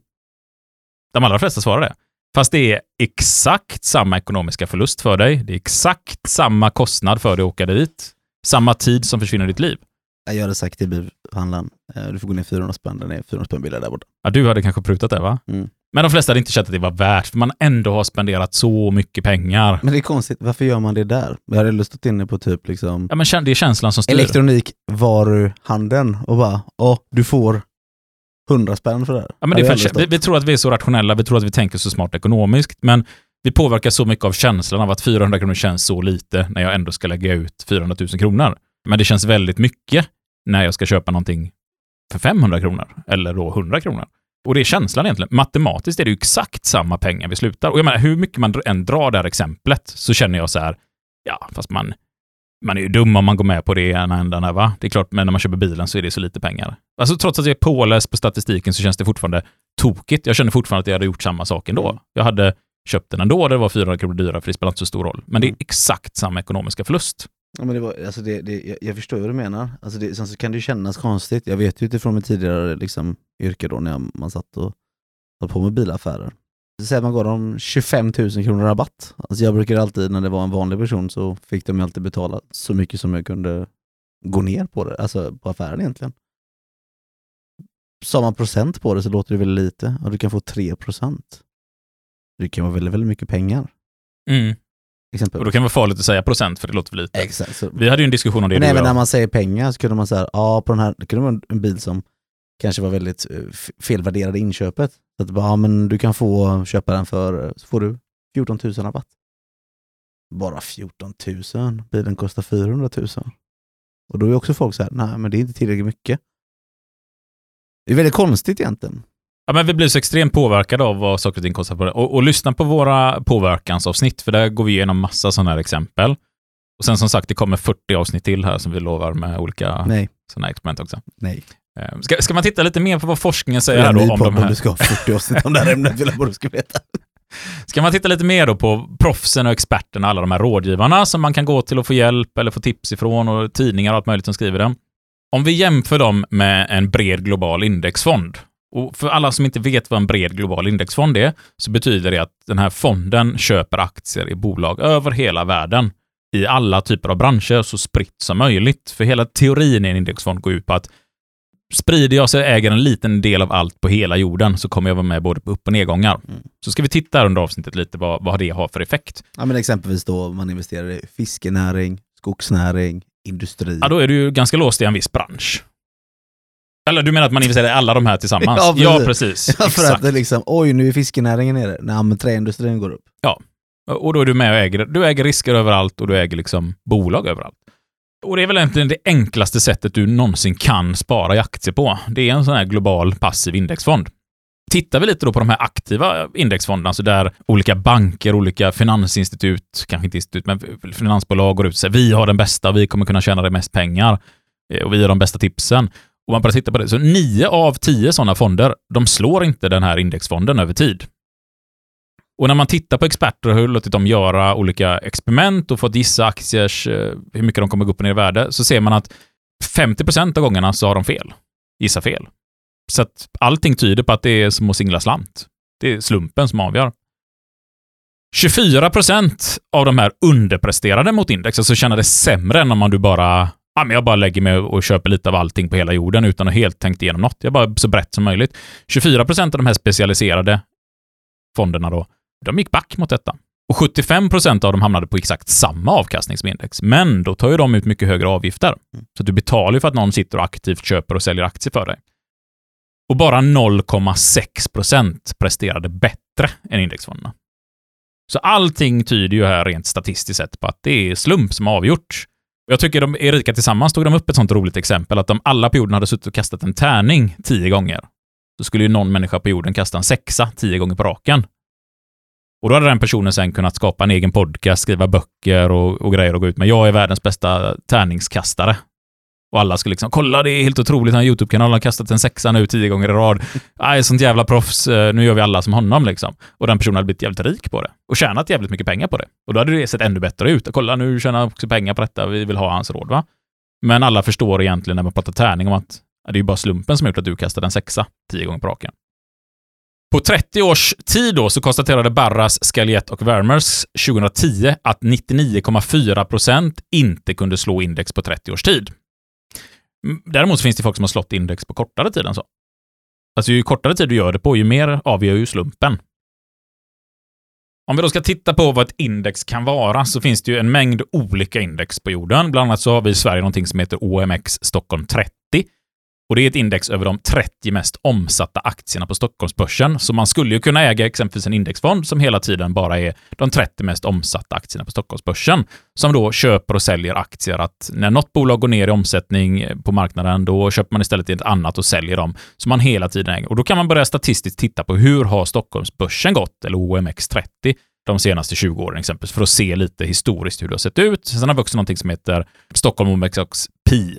De allra flesta svarar det. Fast det är exakt samma ekonomiska förlust för dig. Det är exakt samma kostnad för dig att åka dit. Samma tid som försvinner i ditt liv. Jag hade sagt till bilhandlaren, eh, du får gå ner 400 spänn, den är 400 spänn billigare där borta. Ja, du hade kanske prutat det, va? Mm. Men de flesta hade inte känt att det var värt, för man ändå har spenderat så mycket pengar. Men det är konstigt, varför gör man det där? Jag hade lust stått inne på typ liksom Ja, men det är känslan som styr. elektronikvaruhandeln och bara, åh, du får 100 spänn för det här. Ja, men det är för, vi, vi tror att vi är så rationella, vi tror att vi tänker så smart ekonomiskt, men vi påverkas så mycket av känslan av att 400 kronor känns så lite när jag ändå ska lägga ut 400 000 kronor. Men det känns väldigt mycket när jag ska köpa någonting för 500 kronor, eller då 100 kronor. Och det är känslan egentligen. Matematiskt är det ju exakt samma pengar vi slutar. Och jag menar, hur mycket man än drar det här exemplet så känner jag så här, ja, fast man, man är ju dum om man går med på det i ena ändan här, va? Det är klart, men när man köper bilen så är det så lite pengar. Alltså trots att jag är påläst på statistiken så känns det fortfarande tokigt. Jag känner fortfarande att jag hade gjort samma sak ändå. Jag hade köpt den ändå, det var 400 kronor dyrare, för det spelar inte så stor roll. Men det är Mm. exakt samma ekonomiska förlust. Ja, men det var, alltså det, det, jag, jag förstår vad du menar. Alltså det, sen så kan det ju kännas konstigt. Jag vet ju utifrån mitt tidigare liksom, yrke då när jag, man satt och höll på med bilaffärer. Säg att man gav dem 25 000 kronor rabatt. Alltså jag brukar alltid, när det var en vanlig person, så fick de ju alltid betala så mycket som jag kunde gå ner på det, alltså på affären egentligen. Sa man procent på det så låter det väl lite, och du kan få 3 procent. Det kan vara väldigt, väldigt mycket pengar. Mm. Exempel. Och då kan det vara farligt att säga procent, för det låter för lite. Exakt. Så, Vi hade ju en diskussion om det Men även när man säger pengar så kunde man säga, ja på den här, det kunde vara en bil som kanske var väldigt eh, felvärderad i inköpet. Så att ja men du kan få köpa den för, så får du 14 000 rabatt. Bara 14 000, bilen kostar 400 000. Och då är också folk så här, nej men det är inte tillräckligt mycket. Det är väldigt konstigt egentligen. Ja, men vi blir så extremt påverkade av vad saker och ting kostar på det. Och, och lyssna på våra påverkansavsnitt, för där går vi igenom massa sådana här exempel. Och sen som sagt, det kommer 40 avsnitt till här som vi lovar med olika Nej, sådana här experiment också. nej. Eh, Ska, ska man titta lite mer på vad forskningen säger är här då om de om här? du ska ha 40 avsnitt om det här ämnet, vill jag bara du ska veta. Ska man titta lite mer då på proffsen och experterna, alla de här rådgivarna som man kan gå till och få hjälp eller få tips ifrån och tidningar och allt möjligt som skriver dem. Om vi jämför dem med en bred global indexfond. Och för alla som inte vet vad en bred global indexfond är, så betyder det att den här fonden köper aktier i bolag över hela världen i alla typer av branscher så spritt som möjligt. För hela teorin i en indexfond går ut på att sprider jag så jag äger en liten del av allt på hela jorden så kommer jag vara med både på upp och nedgångar. Mm. Så ska vi titta här under avsnittet lite vad, vad det har för effekt. Ja men exempelvis då man investerar i fiskenäring, skogsnäring, industri. Ja, då är du ju ganska låst i en viss bransch. Eller du menar att man investerar i alla de här tillsammans? Ja, precis. ja precis. Ja, för att det liksom, oj nu är fiskenäringen nere. Nej men träindustrin går upp. Och då är du med och äger, du äger risker överallt och du äger liksom bolag överallt. Och det är väl egentligen det enklaste sättet du någonsin kan spara i aktier på. Det är en sån här global passiv indexfond. Tittar vi lite då på de här aktiva indexfonderna, alltså där olika banker, olika finansinstitut, kanske inte institut, men finansbolag går ut och säger vi har den bästa, vi kommer kunna tjäna det mest pengar eh, och vi har de bästa tipsen. Och man bara tittar på det, så nio av tio sådana fonder, de slår inte den här indexfonden över tid. Och när man tittar på experter och har låtit dem göra olika experiment och fått gissa aktiers, eh, hur mycket de kommer gå upp och ner i värde, så ser man att 50% av gångerna så har de fel. Gissa fel. Så att allting tyder på att det är som att singla slant. Det är slumpen som avgör. 24% av de här underpresterade mot index, alltså tjänade sämre än om man du bara ja, men jag bara lägger mig och köper lite av allting på hela jorden utan att helt tänkt igenom något. Jag bara så brett som möjligt. 24% av de här specialiserade fonderna då, de gick back mot detta. Och 75% av dem hamnade på exakt samma avkastning som index. Men då tar ju de ut mycket högre avgifter. Så du betalar ju för att någon sitter och aktivt köper och säljer aktier för dig. Och bara 0,6% presterade bättre än indexfonderna. Så allting tyder ju här rent statistiskt sett på att det är slump som har avgjort. Jag tycker de Erika tillsammans tog de upp ett sånt roligt exempel att om alla på jorden hade suttit och kastat en tärning tio gånger, så skulle ju någon människa på jorden kasta en sexa tio gånger på raken. Och då hade den personen sen kunnat skapa en egen podcast, skriva böcker och, och grejer och gå ut med. Jag är världens bästa tärningskastare. Och alla skulle liksom, kolla det är helt otroligt, han har Youtube-kanalen har kastat en sexa nu tio gånger i rad. Ah, Nej, sånt jävla proffs, eh, nu gör vi alla som honom liksom. Och den personen hade blivit jävligt rik på det. Och tjänat jävligt mycket pengar på det. Och då hade det sett ännu bättre ut. Kolla, nu tjänar han också pengar på detta, vi vill ha hans råd va. Men alla förstår egentligen när man pratar tärning om att det är ju bara slumpen som har gjort att du kastade en sexa tio gånger på raken. På 30 års tid då så konstaterade Barras, Scaliette och Wermers 2010 att 99,4% inte kunde slå index på 30 års tid. Mm, däremot finns det folk som har slått index på kortare tid än så. Alltså ju kortare tid du gör det på, ju mer avgör ju slumpen. Om vi då ska titta på vad ett index kan vara så finns det ju en mängd olika index på jorden. Bland annat så har vi i Sverige någonting som heter OMX Stockholm 30 och det är ett index över de 30 mest omsatta aktierna på Stockholmsbörsen. Så man skulle ju kunna äga exempelvis en indexfond som hela tiden bara är de 30 mest omsatta aktierna på Stockholmsbörsen. Som då köper och säljer aktier. Att när något bolag går ner i omsättning på marknaden, då köper man istället ett annat och säljer dem. Så man hela tiden äger. Och då kan man börja statistiskt titta på hur har Stockholmsbörsen gått, eller OMX30, de senaste 20 åren exempelvis, för att se lite historiskt hur det har sett ut. Sen har vi också någonting som heter Stockholm OMX Pi,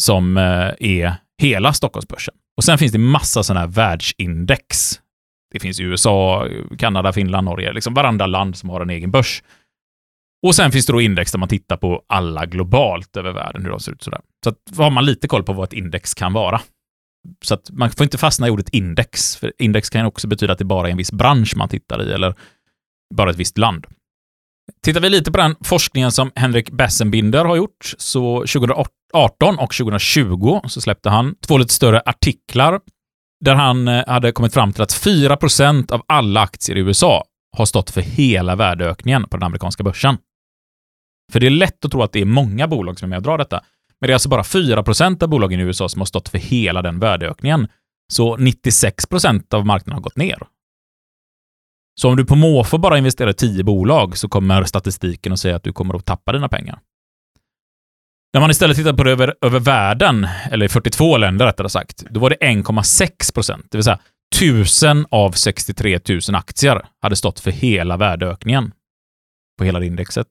som eh, är hela Stockholmsbörsen. Och sen finns det massa sådana här världsindex. Det finns i USA, Kanada, Finland, Norge, liksom varandra land som har en egen börs. Och sen finns det då index där man tittar på alla globalt över världen, hur de ser ut sådär. Så att har man lite koll på vad ett index kan vara. Så att man får inte fastna i ordet index, för index kan också betyda att det bara är en viss bransch man tittar i, eller bara ett visst land. Tittar vi lite på den forskningen som Henrik Bessenbinder har gjort, så 2018 och 2020 så släppte han två lite större artiklar där han eh, hade kommit fram till att 4% av alla aktier i USA har stått för hela värdeökningen på den amerikanska börsen. För det är lätt att tro att det är många bolag som är med och drar detta. Men det är alltså bara 4% av bolagen i USA som har stått för hela den värdeökningen. Så 96% av marknaden har gått ner. Så om du på måfå bara investerar i tio bolag så kommer statistiken att säga att du kommer att tappa dina pengar. När man istället tittar på det över, över världen, eller 42 länder rättare sagt, då var det 1,6 procent, det vill säga 1000 av 63 000 aktier hade stått för hela värdeökningen på hela indexet.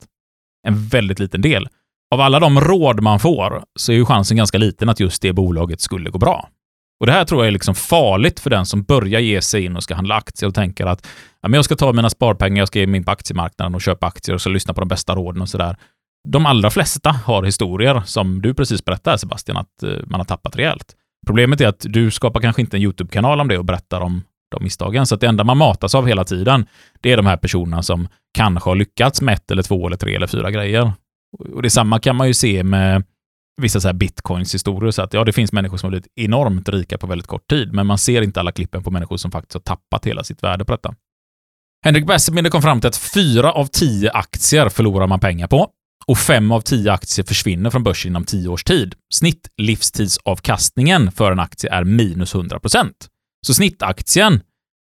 En väldigt liten del. Av alla de råd man får så är ju chansen ganska liten att just det bolaget skulle gå bra. Och Det här tror jag är liksom farligt för den som börjar ge sig in och ska handla aktier och tänker att ja, men jag ska ta mina sparpengar, jag ska ge mig in på aktiemarknaden och köpa aktier och så lyssna på de bästa råden och sådär. De allra flesta har historier, som du precis berättade Sebastian, att eh, man har tappat rejält. Problemet är att du skapar kanske inte en YouTube-kanal om det och berättar om de misstagen. Så att det enda man matas av hela tiden, det är de här personerna som kanske har lyckats med ett eller två eller tre eller fyra grejer. Och detsamma kan man ju se med vissa så här bitcoins-historier. Så att ja, det finns människor som har blivit enormt rika på väldigt kort tid, men man ser inte alla klippen på människor som faktiskt har tappat hela sitt värde på detta. Henrik Bessebinder kom fram till att fyra av tio aktier förlorar man pengar på och fem av tio aktier försvinner från börsen inom tio års tid. Snittlivstidsavkastningen för en aktie är minus 100% Så snittaktien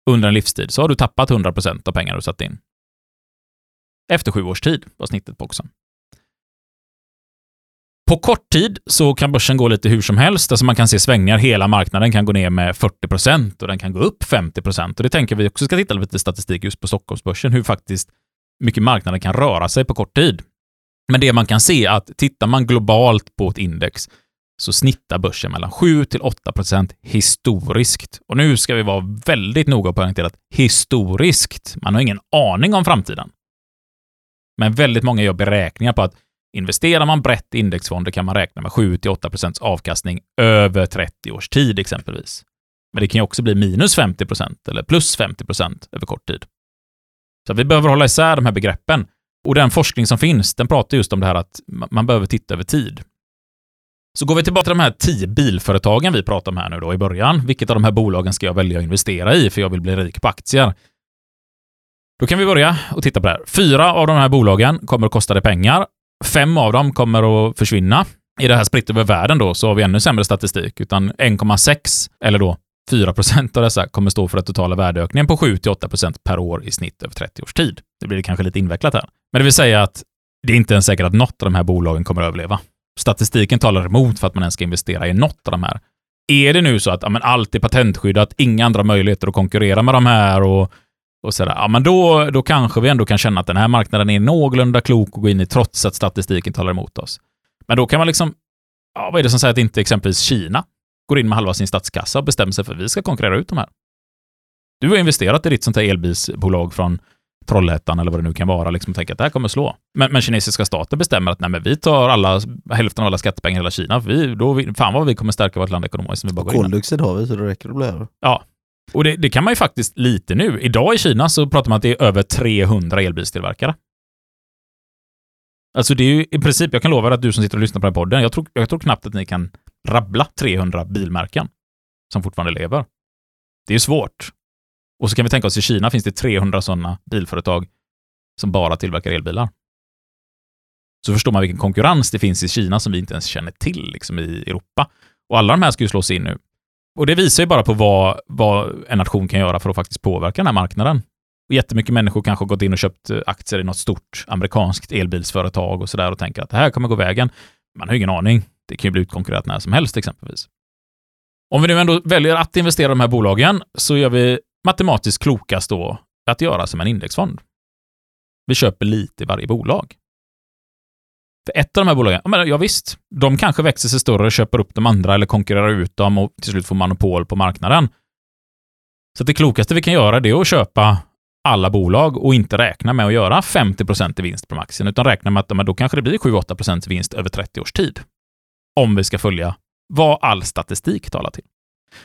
under en livstid så har du tappat 100% av pengar du satt in. Efter sju års tid var snittet på också. På kort tid så kan börsen gå lite hur som helst. Alltså man kan se svängningar. Hela marknaden kan gå ner med 40 procent och den kan gå upp 50 procent. Och det tänker vi också ska titta lite statistik just på Stockholmsbörsen, hur faktiskt mycket marknaden kan röra sig på kort tid. Men det man kan se är att tittar man globalt på ett index så snittar börsen mellan 7 till 8 procent historiskt. Och nu ska vi vara väldigt noga och poängtera att historiskt. Man har ingen aning om framtiden. Men väldigt många gör beräkningar på att investerar man brett i indexfonder kan man räkna med 7-8 procents avkastning över 30 års tid exempelvis. Men det kan ju också bli minus 50 procent eller plus 50 procent över kort tid. Så vi behöver hålla isär de här begreppen. Och den forskning som finns, den pratar just om det här att man behöver titta över tid. Så går vi tillbaka till de här tio bilföretagen vi pratade om här nu då i början. Vilket av de här bolagen ska jag välja att investera i för jag vill bli rik på aktier? Då kan vi börja och titta på det här. Fyra av de här bolagen kommer att kosta dig pengar. Fem av dem kommer att försvinna. I det här spritt över världen då så har vi ännu sämre statistik, utan 1,6 eller då 4 procent av dessa kommer stå för den totala värdeökningen på 7-8 procent per år i snitt över 30 års tid. Det blir kanske lite invecklat här. Men det vill säga att det är inte ens säkert att något av de här bolagen kommer att överleva. Statistiken talar emot för att man ens ska investera i något av de här. Är det nu så att ja, men allt är patentskyddat, inga andra möjligheter att konkurrera med de här och, och sådär, ja, men då, då kanske vi ändå kan känna att den här marknaden är någorlunda klok att gå in i trots att statistiken talar emot oss. Men då kan man liksom, ja, vad är det som säger att inte exempelvis Kina går in med halva sin statskassa och bestämmer sig för att vi ska konkurrera ut de här. Du har investerat i ditt sånt här elbilsbolag från Trollhättan eller vad det nu kan vara, liksom tänker att det här kommer slå. Men, men kinesiska staten bestämmer att nej, men vi tar alla, hälften av alla skattepengar i hela Kina, för vi, då, fan vad vi kommer stärka vårt land ekonomiskt. Vi bara går Koldioxid har vi, så det räcker att bli över. Ja. Och det, det, kan man ju faktiskt lite nu. Idag i Kina så pratar man att det är över 300 elbilstillverkare. Alltså det är ju i princip, jag kan lova att du som sitter och lyssnar på den här podden, jag tror, jag tror knappt att ni kan rabbla 300 bilmärken som fortfarande lever. Det är svårt. Och så kan vi tänka oss i Kina finns det 300 sådana bilföretag som bara tillverkar elbilar. Så förstår man vilken konkurrens det finns i Kina som vi inte ens känner till liksom i Europa. Och alla de här ska ju slås in nu. Och det visar ju bara på vad, vad en nation kan göra för att faktiskt påverka den här marknaden. Och jättemycket människor kanske har gått in och köpt eh, aktier i något stort amerikanskt elbilsföretag och sådär och tänker att det här kommer gå vägen. Man har ingen aning. Det kan ju bli utkonkurrerat när som helst exempelvis. Om vi nu ändå väljer att investera i de här bolagen så gör vi matematiskt klokast då att göra som en indexfond. Vi köper lite i varje bolag. Ett av de här bolagen, ja, men, ja visst, de kanske växer sig större, köper upp de andra eller konkurrerar ut dem och till slut får monopol på marknaden. Så det klokaste vi kan göra är att köpa alla bolag och inte räkna med att göra 50% i vinst på aktien, utan räkna med att men då kanske det blir 7-8% vinst över 30 års tid om vi ska följa vad all statistik talar till.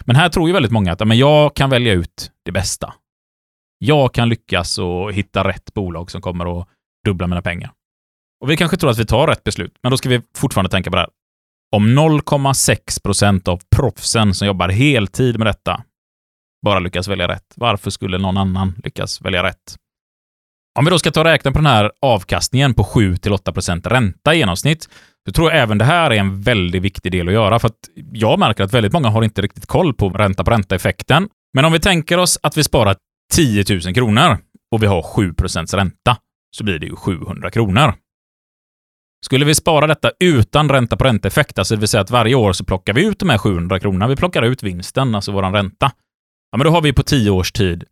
Men här tror ju väldigt många att men jag kan välja ut det bästa. Jag kan lyckas och hitta rätt bolag som kommer att dubbla mina pengar. Och vi kanske tror att vi tar rätt beslut, men då ska vi fortfarande tänka på det här. Om 0,6 procent av proffsen som jobbar heltid med detta bara lyckas välja rätt, varför skulle någon annan lyckas välja rätt? Om vi då ska ta och räkna på den här avkastningen på 7-8% ränta i genomsnitt, så tror jag även det här är en väldigt viktig del att göra, för att jag märker att väldigt många har inte riktigt koll på ränta på ränta-effekten. Men om vi tänker oss att vi sparar 10 000 kronor och vi har 7% ränta, så blir det ju 700 kronor. Skulle vi spara detta utan ränta på ränta-effekt, alltså det vill säga att varje år så plockar vi ut de här 700 kronorna, vi plockar ut vinsten, alltså vår ränta. Ja, men då har vi på 10 års tid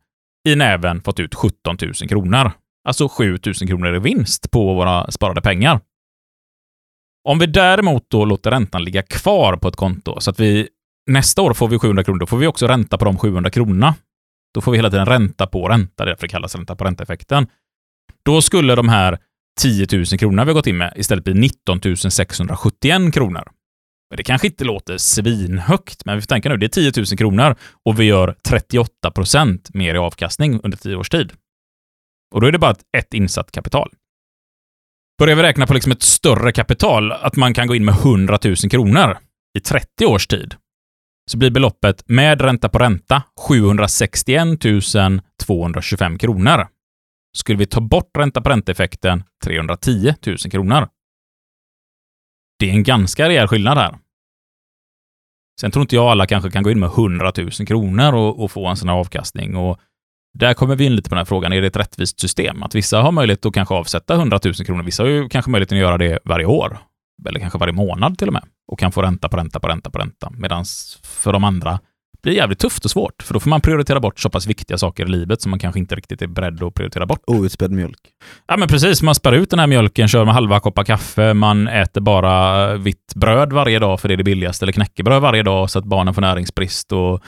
i näven fått ut 17 000 kronor. Alltså 7 000 kronor i vinst på våra sparade pengar. Om vi däremot då låter räntan ligga kvar på ett konto, så att vi nästa år får vi 700 kronor, då får vi också ränta på de 700 kronorna. Då får vi hela tiden ränta på ränta, det är därför det kallas ränta på ränta-effekten. Då skulle de här 10 000 kronor vi har gått in med istället blir 19 671 kronor. Det kanske inte låter svinhögt, men vi får tänka nu, det är 10 000 kronor och vi gör 38 procent mer i avkastning under 10 års tid. Och då är det bara ett insatt kapital. Börjar vi räkna på liksom ett större kapital, att man kan gå in med 100 000 kronor i 30 års tid, så blir beloppet med ränta på ränta 761 225 kronor. Skulle vi ta bort ränta på ränta-effekten 310 000 kronor. Det är en ganska rejäl skillnad här. Sen tror inte jag alla kanske kan gå in med 100 000 kronor och, och få en sån här avkastning. Och där kommer vi in lite på den här frågan, är det ett rättvist system? Att vissa har möjlighet att kanske avsätta 100 000 kronor, vissa har ju kanske möjlighet att göra det varje år, eller kanske varje månad till och med, och kan få ränta på ränta på ränta på ränta, medan för de andra blir jävligt tufft och svårt, för då får man prioritera bort så pass viktiga saker i livet som man kanske inte riktigt är beredd att prioritera bort. Outspädd mjölk. Ja, men precis. Man spär ut den här mjölken, kör med halva koppar kaffe, man äter bara vitt bröd varje dag för det är det billigaste, eller knäckebröd varje dag så att barnen får näringsbrist och,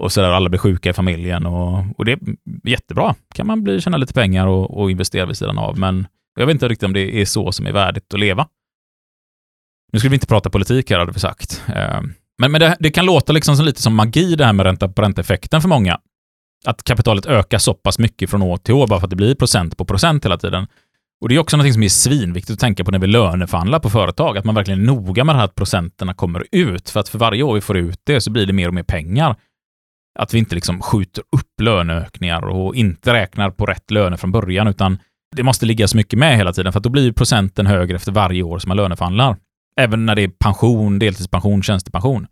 och sådär, alla blir sjuka i familjen. Och, och det är jättebra. kan man bli, tjäna lite pengar och, och investera vid sidan av, men jag vet inte riktigt om det är så som är värdigt att leva. Nu skulle vi inte prata politik här, hade vi sagt. Men, men det, det kan låta liksom som, lite som magi det här med ränta på ränta-effekten för många. Att kapitalet ökar så pass mycket från år till år bara för att det blir procent på procent hela tiden. Och det är också något som är svinviktigt att tänka på när vi löneförhandlar på företag, att man verkligen är noga med det här att procenterna kommer ut. För att för varje år vi får ut det så blir det mer och mer pengar. Att vi inte liksom skjuter upp löneökningar och inte räknar på rätt löner från början, utan det måste ligga så mycket med hela tiden, för att då blir procenten högre efter varje år som man löneförhandlar. Även när det är pension, deltidspension, tjänstepension.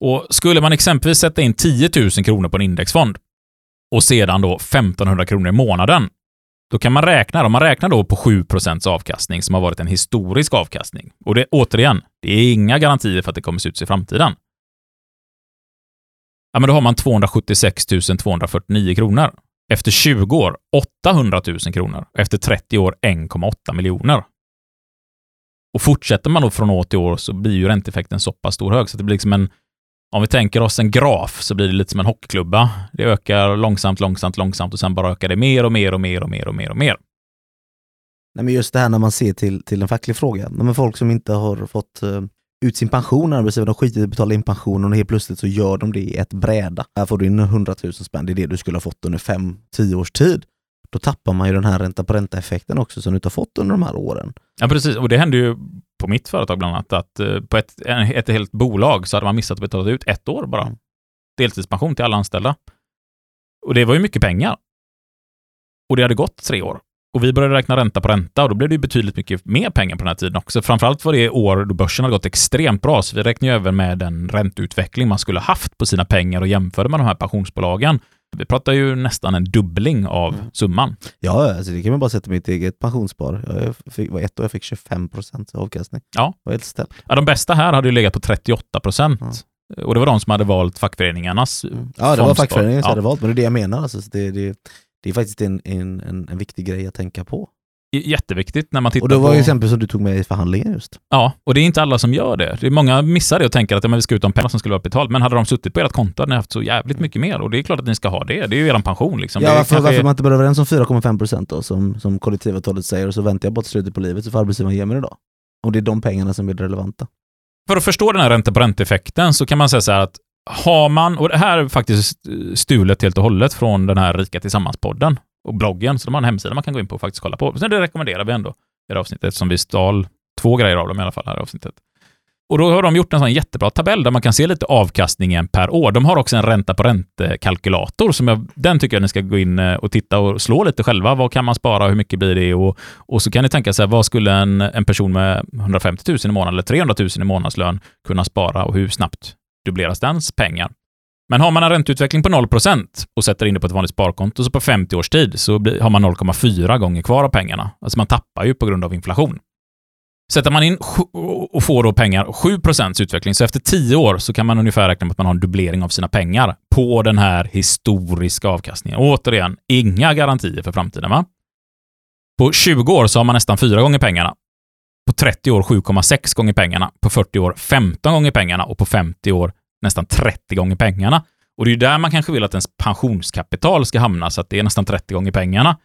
Och skulle man exempelvis sätta in 10 000 kronor på en indexfond och sedan då 1500 kronor i månaden, då kan man räkna, om man räknar då på 7% avkastning som har varit en historisk avkastning. Och det, återigen, det är inga garantier för att det kommer se ut i framtiden. Ja, men då har man 276 249 kronor. Efter 20 år 800 000 kronor. Efter 30 år 1,8 miljoner. Och fortsätter man då från år till år så blir ju ränteeffekten så pass stor hög så att det blir liksom en om vi tänker oss en graf så blir det lite som en hockeyklubba. Det ökar långsamt, långsamt, långsamt och sen bara ökar det mer och mer och mer och mer och mer och mer. Nej, men just det här när man ser till, till en facklig fråga. Men folk som inte har fått eh, ut sin pension arbetsgivaren, de skiter i att betala in pensionen och helt plötsligt så gör de det i ett bräda. Här får du in 100 000 spänn, det är det du skulle ha fått under 5-10 års tid. Då tappar man ju den här ränta på ränta-effekten också som du inte har fått under de här åren. Ja, precis. Och det hände ju på mitt företag bland annat, att eh, på ett, ett helt bolag så hade man missat att betala ut ett år bara. Mm. Deltidspension till alla anställda. Och det var ju mycket pengar. Och det hade gått tre år. Och vi började räkna ränta på ränta och då blev det ju betydligt mycket mer pengar på den här tiden också. Framförallt var det år då börsen hade gått extremt bra, så vi räknade ju även med den ränteutveckling man skulle haft på sina pengar och jämförde med de här pensionsbolagen. Vi pratar ju nästan en dubbling av Mm. summan. Ja, alltså det kan man bara sätta mitt eget pensionsspar. Jag fick, var ett år jag fick 25 procent avkastning. Ja. Det var helt ställt. Ja, de bästa här hade ju legat på 38 procent. Och det var de som hade valt fackföreningarnas Ja, det var fondspar. fackföreningen som Ja. hade valt, men det är det jag menar. Alltså, så det, det, det är faktiskt en, en, en, en viktig grej att tänka på. Jätteviktigt när man tittar Och det var på... exempel som du tog med i förhandlingen just. Ja, och det är inte alla som gör det. det är många missar det och tänker att ja, men vi ska ut om pengar som skulle vara betalt. Men hade de suttit på ert konto hade ni haft så jävligt mycket mer. Och det är klart att ni ska ha det. Det är ju er pension liksom. Ja, varför, kanske- varför man inte bara överens om 4,5 procent då, som, som kollektivavtalet säger, och så väntar jag bara till slutet på livet så får arbetsgivaren ge mig det då. Om det är de pengarna som är relevanta. För att förstå den här ränta på ränta-effekten så kan man säga så här att har man, och det här är faktiskt stulet helt och hållet från den här Rika Tillsammans-podden och bloggen, så de har en hemsida man kan gå in på och faktiskt kolla på. Så det rekommenderar vi ändå i det här avsnittet, eftersom vi stal två grejer av dem i alla fall här avsnittet. Och då har de gjort en sån jättebra tabell där man kan se lite avkastningen per år. De har också en ränta på räntekalkylator som jag, den tycker jag ni ska gå in eh, och titta och slå lite själva. Vad kan man spara? Hur mycket blir det? Och, och så kan ni tänka sig, vad skulle en, en person med 150 000 i månaden eller 300 000 i månadslön kunna spara och hur snabbt dubbleras dens pengar? Men har man en ränteutveckling på 0% och sätter in det på ett vanligt sparkonto så på 50 års tid så har man 0,4 gånger kvar av pengarna. Alltså man tappar ju på grund av inflation. Sätter man in och får då pengar 7% utveckling, så efter 10 år så kan man ungefär räkna med att man har en dubblering av sina pengar på den här historiska avkastningen. Återigen, inga garantier för framtiden. va? På 20 år så har man nästan 4 gånger pengarna. På 30 år 7,6 gånger pengarna. På 40 år 15 gånger pengarna och på 50 år nästan 30 gånger pengarna. Och det är ju där man kanske vill att ens pensionskapital ska hamna, så att det är nästan 30 gånger pengarna.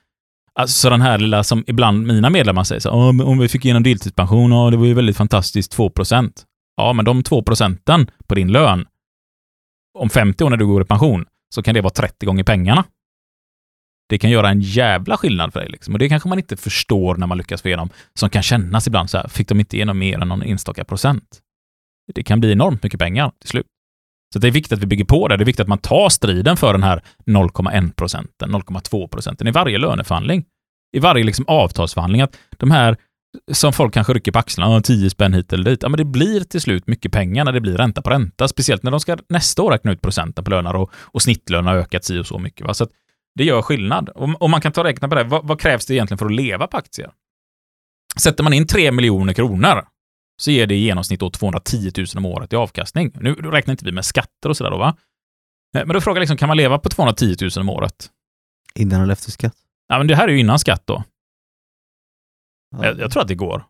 Alltså den här lilla som ibland mina medlemmar säger så om vi fick igenom deltidspension, ja, det var ju väldigt fantastiskt, 2 procent. Ja, men de 2 procenten på din lön, om 50 år när du går i pension, så kan det vara 30 gånger pengarna. Det kan göra en jävla skillnad för dig. Liksom. Och det kanske man inte förstår när man lyckas få igenom, som kan kännas ibland så här, fick de inte igenom mer än någon enstaka procent? Det kan bli enormt mycket pengar till slut. Så det är viktigt att vi bygger på det. Det är viktigt att man tar striden för den här 0,1 procenten, 0,2 procenten i varje löneförhandling. I varje liksom avtalsförhandling. Att de här som folk kanske rycker på axlarna, "Ja, 10 spänn hit eller dit. Ja, men det blir till slut mycket pengar när det blir ränta på ränta. Speciellt när de ska nästa år räkna ut procenten på löner och, och snittlönen har ökat si och så mycket. Va? Så att det gör skillnad. Och, och man kan ta och räkna på det. Vad, vad krävs det egentligen för att leva på aktier? Sätter man in 3 miljoner kronor så ger det i genomsnitt då 210 000 om året i avkastning. Nu räknar inte vi med skatter och sådär då, va? Men då frågar jag liksom, kan man leva på 210 000 om året? Innan eller efter skatt? Ja, men det här är ju innan skatt då. Ja, Jag, jag tror att det går.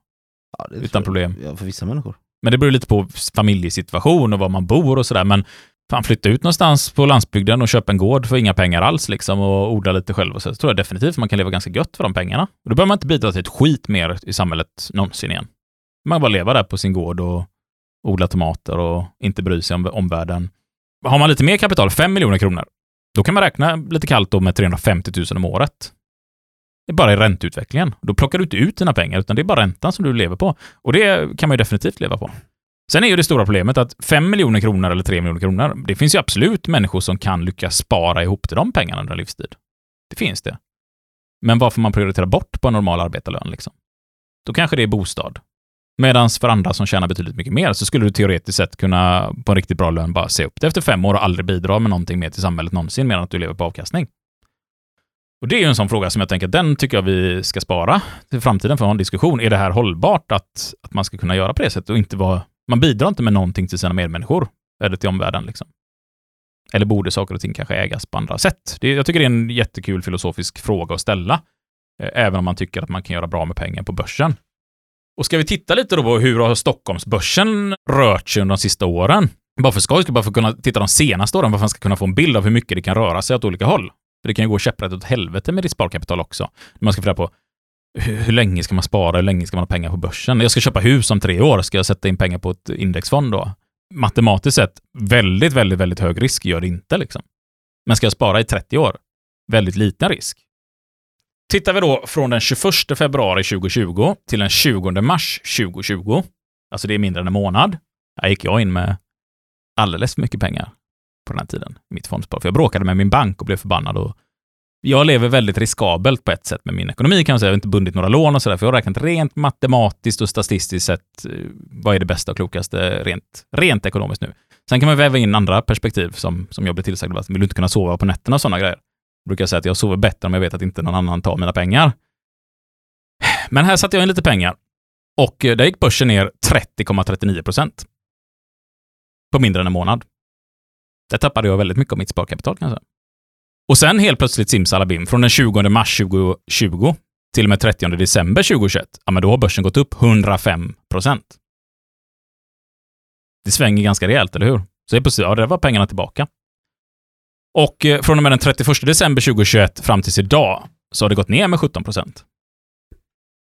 ja, det utan jag. problem. Ja, för vissa människor. Men det beror lite på familjesituation och var man bor och sådär. Men fan, flytta ut någonstans på landsbygden och köpa en gård för inga pengar alls liksom och odla lite själv och så. så tror jag definitivt man kan leva ganska gött för de pengarna. Och då behöver man inte bidra till ett skit mer i samhället någonsin igen. Man bara leva där på sin gård och odla tomater och inte bry sig om omvärlden. Har man lite mer kapital, 5 miljoner kronor, då kan man räkna lite kallt då med 350 000 om året. Det är bara i ränteutvecklingen. Då plockar du inte ut dina pengar, utan det är bara räntan som du lever på. Och det kan man ju definitivt leva på. Sen är ju det stora problemet att 5 miljoner kronor eller 3 miljoner kronor, det finns ju absolut människor som kan lyckas spara ihop till de pengarna under en livstid. Det finns det. Men varför man prioriterar bort på en normal arbetarlön liksom? Då kanske det är bostad. Medan för andra som tjänar betydligt mycket mer så skulle du teoretiskt sett kunna på en riktigt bra lön bara se upp det efter fem år och aldrig bidra med någonting mer till samhället någonsin mer än att du lever på avkastning. Och det är ju en sån fråga som jag tänker att den tycker jag vi ska spara till framtiden för att ha en diskussion. Är det här hållbart att, att man ska kunna göra på det sättet och inte vara... Man bidrar inte med någonting till sina medmänniskor eller till omvärlden liksom. Eller borde saker och ting kanske ägas på andra sätt? Det, jag tycker det är en jättekul filosofisk fråga att ställa, eh, även om man tycker att man kan göra bra med pengar på börsen. Och ska vi titta lite då på hur har Stockholmsbörsen rört sig under de sista åren? Bara för skojs bara för att kunna titta de senaste åren, varför man ska kunna få en bild av hur mycket det kan röra sig åt olika håll. För det kan ju gå käpprätt åt helvete med ditt sparkapital också. Man ska fundera på hur, hur länge ska man spara, hur länge ska man ha pengar på börsen? Jag ska köpa hus om tre år, ska jag sätta in pengar på ett indexfond då? Matematiskt sett, väldigt, väldigt, väldigt hög risk gör det inte liksom. Men ska jag spara i 30 år? Väldigt liten risk. Tittar vi då från den 21 februari 2020 till den 20 mars 2020, alltså det är mindre än en månad, där gick jag in med alldeles för mycket pengar på den här tiden i mitt fondspar. För jag bråkade med min bank och blev förbannad. Och jag lever väldigt riskabelt på ett sätt med min ekonomi kan man säga. Jag har inte bundit några lån och sådär, för jag har räknat rent matematiskt och statistiskt sett eh, vad är det bästa och klokaste rent, rent ekonomiskt nu. Sen kan man väva in andra perspektiv som, som jag blir tillsagd att vill du inte kunna sova på nätterna och sådana grejer. Jag brukar säga att jag sover bättre om jag vet att inte någon annan tar mina pengar. Men här satte jag in lite pengar och eh, där gick börsen ner 30,39 procent. På mindre än en månad. Där tappade jag väldigt mycket av mitt sparkapital kan jag säga. Och sen helt plötsligt simsalabim, från den 20 mars 2020 till och med 30 december 2021, ja men då har börsen gått upp 105 procent. Det svänger ganska rejält, eller hur? Så helt plötsligt, ja, där var pengarna tillbaka. Och eh, från och med den 31 december 2021 fram tills idag så har det gått ner med 17 procent.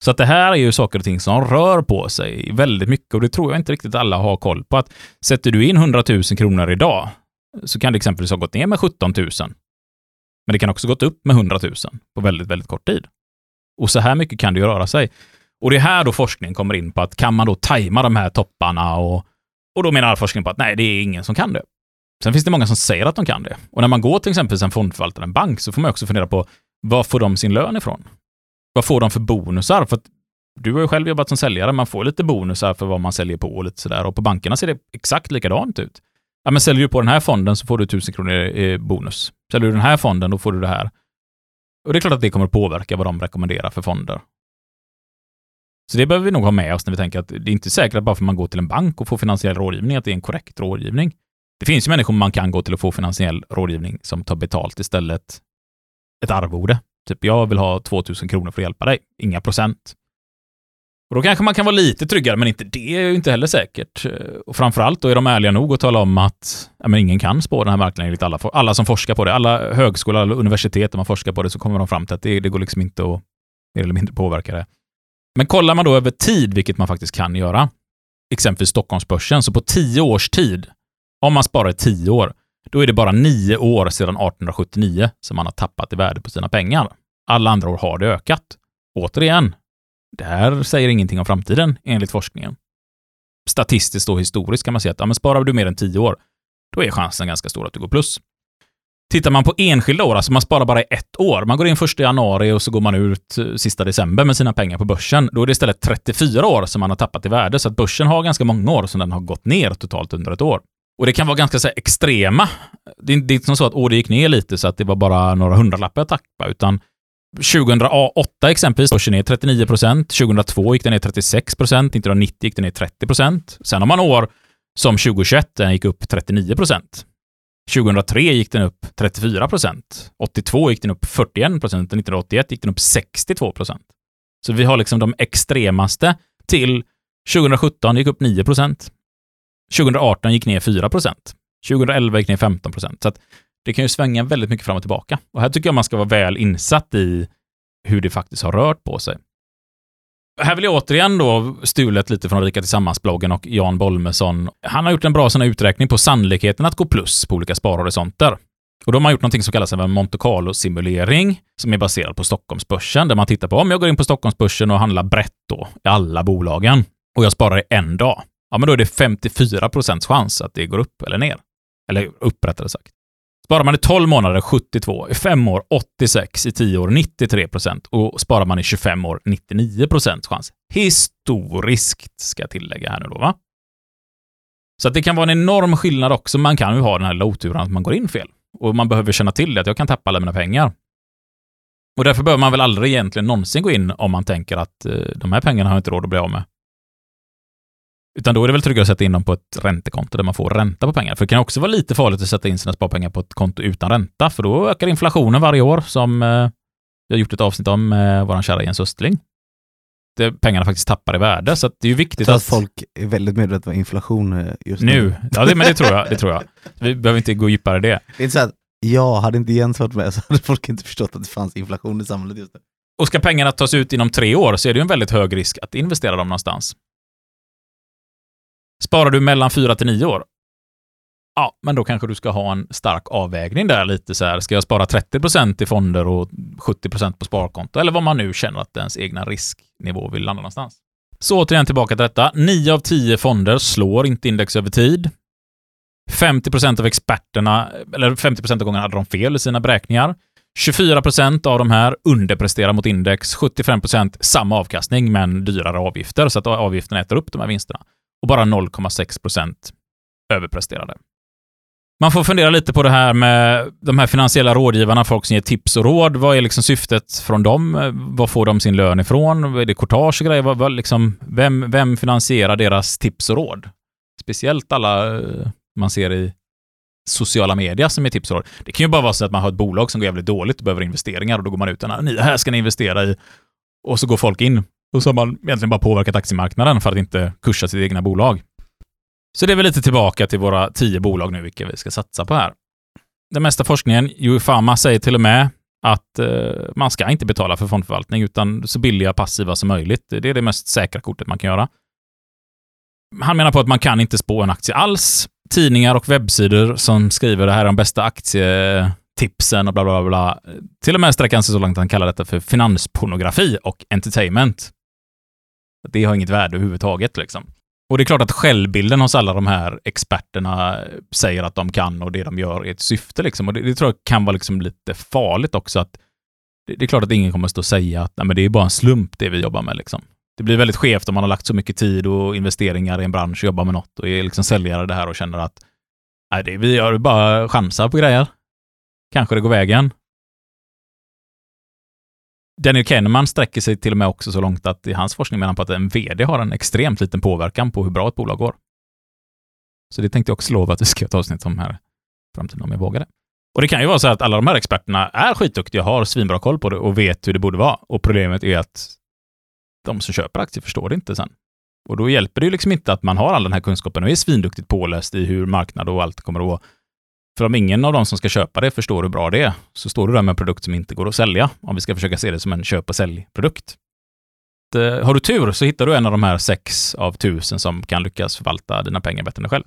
Så att det här är ju saker och ting som rör på sig väldigt mycket och det tror jag inte riktigt alla har koll på. Att sätter du in 100 000 kronor idag så kan det exempelvis ha gått ner med 17 000. Men det kan också gått upp med 100 000 på väldigt, väldigt kort tid. Och så här mycket kan det ju röra sig. Och det är här då forskningen kommer in på att kan man då tajma de här topparna och, och då menar all forskning på att nej, det är ingen som kan det. Sen finns det många som säger att de kan det. Och när man går till exempel en fondförvaltare, en bank, så får man också fundera på var får de sin lön ifrån? Vad får de för bonusar? För att du har ju själv jobbat som säljare, man får lite bonusar för vad man säljer på och lite sådär. Och på bankerna ser det exakt likadant ut. Ja, men säljer du på den här fonden så får du 1000 kronor i bonus. Säljer du den här fonden, då får du det här. Och det är klart att det kommer att påverka vad de rekommenderar för fonder. Så det behöver vi nog ha med oss när vi tänker att det är inte säkert att bara för att man går till en bank och får finansiell rådgivning, att det är en korrekt rådgivning. Det finns ju människor man kan gå till och få finansiell rådgivning som tar betalt istället ett arvode. Typ, jag vill ha 2000 kronor för att hjälpa dig. Inga procent. Och då kanske man kan vara lite tryggare, men inte det är ju inte heller säkert. Och framförallt då är de ärliga nog att tala om att ja, men ingen kan spå den här marknaden enligt alla, alla som forskar på det. Alla högskolor, alla universitet, om man forskar på det, så kommer de fram till att det, det går liksom inte att mer eller mindre påverka det. Men kollar man då över tid, vilket man faktiskt kan göra, exempelvis Stockholmsbörsen, så på tio års tid, om man sparar i tio år, då är det bara nio år sedan 1879 som man har tappat i värde på sina pengar. Alla andra år har det ökat. Återigen, det här säger ingenting om framtiden enligt forskningen. Statistiskt och historiskt kan man säga att ja, men sparar du mer än 10 år, då är chansen ganska stor att du går plus. Tittar man på enskilda år, alltså man sparar bara i ett år, man går in första januari och så går man ut eh, sista december med sina pengar på börsen, då är det istället 34 år som man har tappat i värde, så att börsen har ganska många år som den har gått ner totalt under ett år. Och det kan vara ganska så här, extrema. Det är, det är inte som så att åh, det gick ner lite så att det var bara några hundralappar jag tappade, utan 2008 exempelvis, gick börsen ner 39 procent. 2002 gick den ner 36 procent. 1990 gick den ner 30 procent. Sen har man år som 2021, den gick upp 39 procent. 2003 gick den upp 34 procent. 82 gick den upp 41 procent och 1981 gick den upp 62 procent. Så vi har liksom de extremaste till 2017 gick upp 9 procent. 2018 gick ner 4 procent. 2011 gick ner 15 procent. Så att det kan ju svänga väldigt mycket fram och tillbaka. Och här tycker jag man ska vara väl insatt i hur det faktiskt har rört på sig. Här vill jag återigen då stulet lite från Rika Tillsammans-bloggen och Jan Bolmesson. Han har gjort en bra sån här uträkning på sannolikheten att gå plus på olika sparhorisonter. Och då har man gjort någonting som kallas en Monte Carlo-simulering som är baserad på Stockholmsbörsen, där man tittar på om jag går in på Stockholmsbörsen och handlar brett då i alla bolagen och jag sparar i en dag. Ja, men då är det 54 procents chans att det går upp eller ner. Eller upp rättare sagt. Sparar man i 12 månader 72, i 5 år 86, i 10 år 93 procent och sparar man i 25 år 99 procents chans. Historiskt ska jag tillägga här nu då, va? Så att det kan vara en enorm skillnad också. Man kan ju ha den här lilla oturen att man går in fel. Och man behöver känna till det, att jag kan tappa alla mina pengar. Och därför behöver man väl aldrig egentligen någonsin gå in om man tänker att eh, de här pengarna har jag inte råd att bli av med. Utan då är det väl tryggare att sätta in dem på ett räntekonto där man får ränta på pengar. För det kan också vara lite farligt att sätta in sina sparpengar på ett konto utan ränta, för då ökar inflationen varje år, som eh, jag har gjort ett avsnitt om med vår kära Jens Östling. Det, pengarna faktiskt tappar i värde, så det är ju viktigt Så att... att folk är väldigt medvetna om inflation eh, just nu. Nu. Ja, det, men det tror jag. Det tror jag. Vi behöver inte gå djupare i det. Det är inte så att, ja, hade inte Jens varit med så hade folk inte förstått att det fanns inflation i samhället just nu. Och ska pengarna tas ut inom tre år så är det ju en väldigt hög risk att investera dem någonstans. Sparar du mellan fyra till nio år? Ja, men då kanske du ska ha en stark avvägning där lite så här. Ska jag spara 30% i fonder och 70% på sparkonto? Eller vad man nu känner att ens egna risknivå vill landa någonstans. Så återigen tillbaka till detta. 9 av 10 fonder slår inte index över tid. 50% av experterna, eller 50% av gångerna hade de fel i sina beräkningar. 24% av de här underpresterar mot index, 75% samma avkastning men dyrare avgifter, så att avgifterna äter upp de här vinsterna. Och bara 0,6 procent överpresterade. Man får fundera lite på det här med de här finansiella rådgivarna, folk som ger tips och råd. Vad är liksom syftet från dem? Vad får de sin lön ifrån? Är det courtage och grejer? Vad, vad liksom, vem, vem finansierar deras tips och råd? Speciellt alla eh, man ser i sociala medier som är tips och råd. Det kan ju bara vara så att man har ett bolag som går jävligt dåligt och behöver investeringar och då går man ut och det här ska ni investera i. Och så går folk in och så har man egentligen bara påverkat aktiemarknaden för att inte kursa sitt egna bolag. Så det är väl lite tillbaka till våra tio bolag nu, vilka vi ska satsa på här. Den mesta forskningen, UFAMA säger till och med att eh, man ska inte betala för fondförvaltning, utan så billiga passiva som möjligt. Det är det mest säkra kortet man kan göra. Han menar på att man kan inte spå en aktie alls. Tidningar och webbsidor som skriver det här är de bästa aktietipsen och bla bla bla. Till och med sträcker han sig så långt att han kallar detta för finanspornografi och entertainment. Det har inget värde överhuvudtaget liksom. Och det är klart att självbilden hos alla de här experterna säger att de kan och det de gör är ett syfte. Liksom. Och det, det tror jag kan vara liksom lite farligt också. att det, det, är klart att ingen kommer att stå och säga att Nej, men det är bara en slump det vi jobbar med. Liksom. Det blir väldigt skevt om man har lagt så mycket tid och investeringar i en bransch och jobbar med något och är liksom säljare det här och känner att Nej, det, vi gör bara chansar på grejer. Kanske det går vägen. Daniel Kahneman sträcker sig till och med också så långt att i hans forskning menar han på att en VD har en extremt liten påverkan på hur bra ett bolag går. Så det tänkte jag också lova att vi ska göra ett avsnitt om här framtiden om jag vågar det. Och det kan ju vara så att alla de här experterna är skitduktiga, har svinbra koll på det och vet hur det borde vara. Och problemet är att de som köper aktier förstår det inte sen. Och då hjälper det ju liksom inte att man har all den här kunskapen och är svinduktigt påläst i hur marknad och allt kommer att vara. För om ingen av de som ska köpa det förstår hur bra det är, så står du där med en produkt som inte går att sälja, om vi ska försöka se det som en köp och säljprodukt. Eh, har du tur så hittar du en av de här sex av tusen som kan lyckas förvalta dina pengar bättre än dig själv.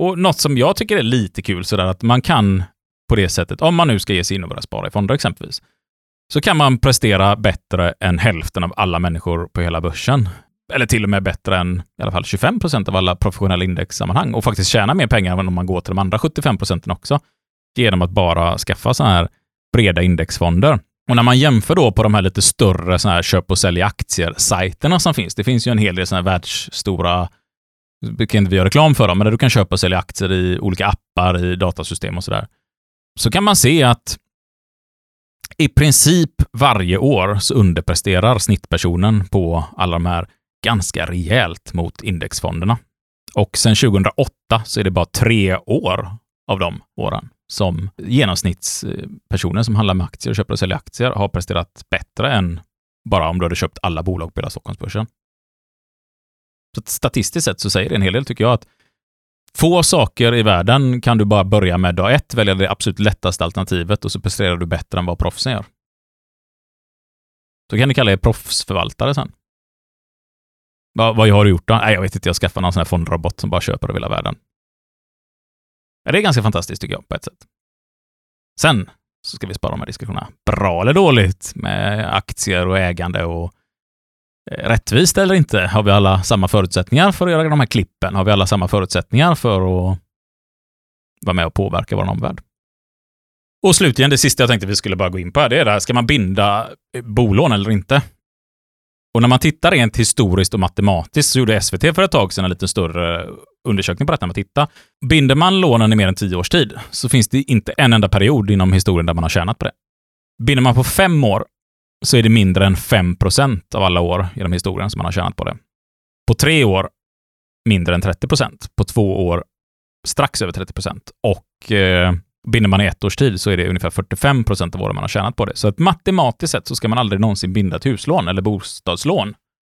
Och något som jag tycker är lite kul sådär att man kan på det sättet, om man nu ska ge sig in och börja spara i fonder exempelvis, så kan man prestera bättre än hälften av alla människor på hela börsen eller till och med bättre än i alla fall 25 procent av alla professionella indexsammanhang och faktiskt tjäna mer pengar än om man går till de andra 75 procenten också. Genom att bara skaffa sådana här breda indexfonder. Och när man jämför då på de här lite större sådana här köp och sälj aktier-sajterna som finns. Det finns ju en hel del sådana här världsstora, vilket kan inte vi göra reklam för dem, men där du kan köpa och sälja aktier i olika appar, i datasystem och sådär. Så kan man se att i princip varje år så underpresterar snittpersonen på alla de här ganska rejält mot indexfonderna. Och sedan 2008 så är det bara tre år av de åren som genomsnittspersoner som handlar med aktier och köper och säljer aktier har presterat bättre än bara om du hade köpt alla bolag på hela Stockholmsbörsen. Så statistiskt sett så säger det en hel del, tycker jag, att få saker i världen kan du bara börja med dag ett, välja det absolut lättaste alternativet och så presterar du bättre än vad proffsen gör. Så kan du kalla er proffsförvaltare sen. Vad, vad har du gjort då? Nej, jag vet inte, jag skaffade någon sån här fondrobot som bara köper över hela världen. Ja, det är ganska fantastiskt tycker jag, på ett sätt. Sen så ska vi spara de här diskussionerna. Bra eller dåligt med aktier och ägande och eh, rättvist eller inte? Har vi alla samma förutsättningar för att göra de här klippen? Har vi alla samma förutsättningar för att vara med och påverka vår omvärld? Och slutligen, det sista jag tänkte vi skulle bara gå in på här, det är det här, ska man binda eh, bolån eller inte? Och när man tittar rent historiskt och matematiskt så gjorde SVT för ett tag sedan en lite större undersökning på detta med att titta. Binder man lånen i mer än tio års tid så finns det inte en enda period inom historien där man har tjänat på det. Binder man på fem år så är det mindre än 5% av alla år genom historien som man har tjänat på det. På tre år mindre än 30% På två år strax över 30 och eh, binder man i ett års tid så är det ungefär 45 procent av åren man har tjänat på det. Så att matematiskt sett så ska man aldrig någonsin binda ett huslån eller bostadslån.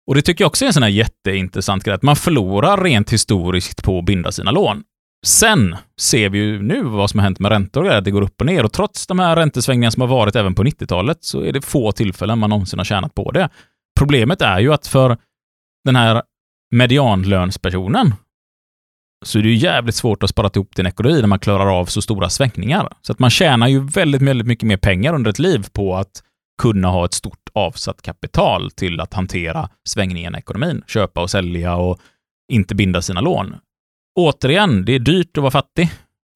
Och det tycker jag också är en sån här jätteintressant grej, att man förlorar rent historiskt på att binda sina lån. Sen ser vi ju nu vad som har hänt med räntor och att det går upp och ner och trots de här räntesvängningarna som har varit även på 90-talet så är det få tillfällen man någonsin har tjänat på det. Problemet är ju att för den här medianlönspersonen så är det ju jävligt svårt att spara ihop till en ekonomi när man klarar av så stora svängningar. Så att man tjänar ju väldigt, väldigt mycket mer pengar under ett liv på att kunna ha ett stort avsatt kapital till att hantera svängningen i ekonomin, köpa och sälja och inte binda sina lån. Återigen, det är dyrt att vara fattig.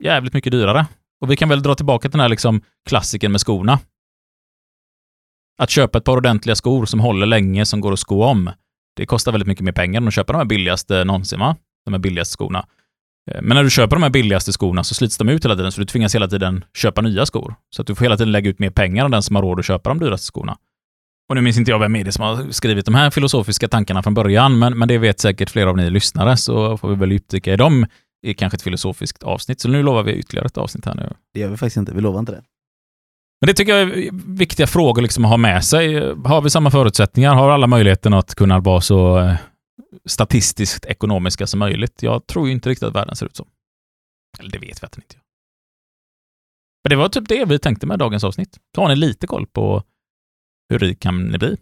Jävligt mycket dyrare. Och vi kan väl dra tillbaka till den här liksom klassiken med skorna. Att köpa ett par ordentliga skor som håller länge, som går att sko om, det kostar väldigt mycket mer pengar än att köpa de här billigaste någonsin, va? De här billigaste skorna. Eh, men när du köper de här billigaste skorna så slits de ut hela tiden, så du tvingas hela tiden köpa nya skor. Så att du får hela tiden lägga ut mer pengar än den som har råd att köpa de dyraste skorna. Och nu minns inte jag vem är det som har skrivit de här filosofiska tankarna från början, men, men det vet säkert flera av ni lyssnare, så får vi väl djupdyka i dem i kanske ett filosofiskt avsnitt. Så nu lovar vi ytterligare ett avsnitt här nu. Det gör vi faktiskt inte, vi lovar inte det. Men det tycker jag är viktiga frågor liksom att ha med sig. Har vi samma förutsättningar? Har alla möjligheten att kunna vara så eh, statistiskt ekonomiska som möjligt? Jag tror ju inte riktigt att världen ser ut så. Eller det vet vi att den inte gör. Men det var typ det vi tänkte med dagens avsnitt. Så har ni lite koll på hur rik kan ni bli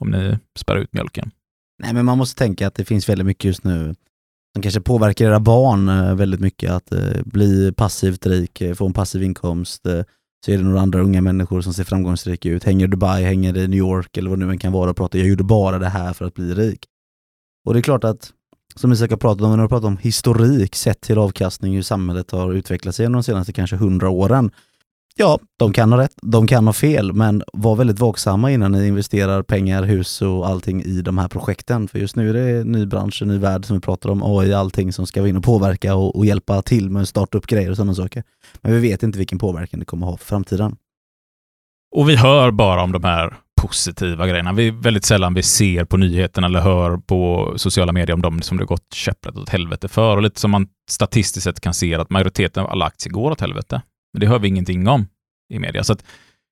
om ni spär ut mjölken? Nej men man måste tänka att det finns väldigt mycket just nu som kanske påverkar era barn eh, väldigt mycket att eh, bli passivt rik, eh, få en passiv inkomst. Så är det några andra unga människor som ser framgångsrika ut, hänger i Dubai, hänger i New York eller vad det nu än kan vara och pratar jag gjorde bara det här för att bli rik. Och det är klart att, som Isak har pratat om, när har pratat om historik sett till avkastning, hur samhället har utvecklat sig de senaste kanske hundra åren, Ja, de kan ha rätt, de kan ha fel, men var väldigt vaksamma innan ni investerar pengar, hus och allting i de här projekten. För just nu är det en ny bransch, en ny värld som vi pratar om, AI, allting som ska vara in och påverka och, och hjälpa till med att starta upp grejer och sådana saker. Men vi vet inte vilken påverkan det kommer ha för framtiden. Och vi hör bara om de här positiva grejerna. Vi väldigt sällan vi ser på nyheterna eller hör på sociala medier om de som det gått käpprätt åt helvete för. Och lite som man statistiskt sett kan se att majoriteten av alla aktier går åt helvete. Men det hör vi ingenting om i media. Så att,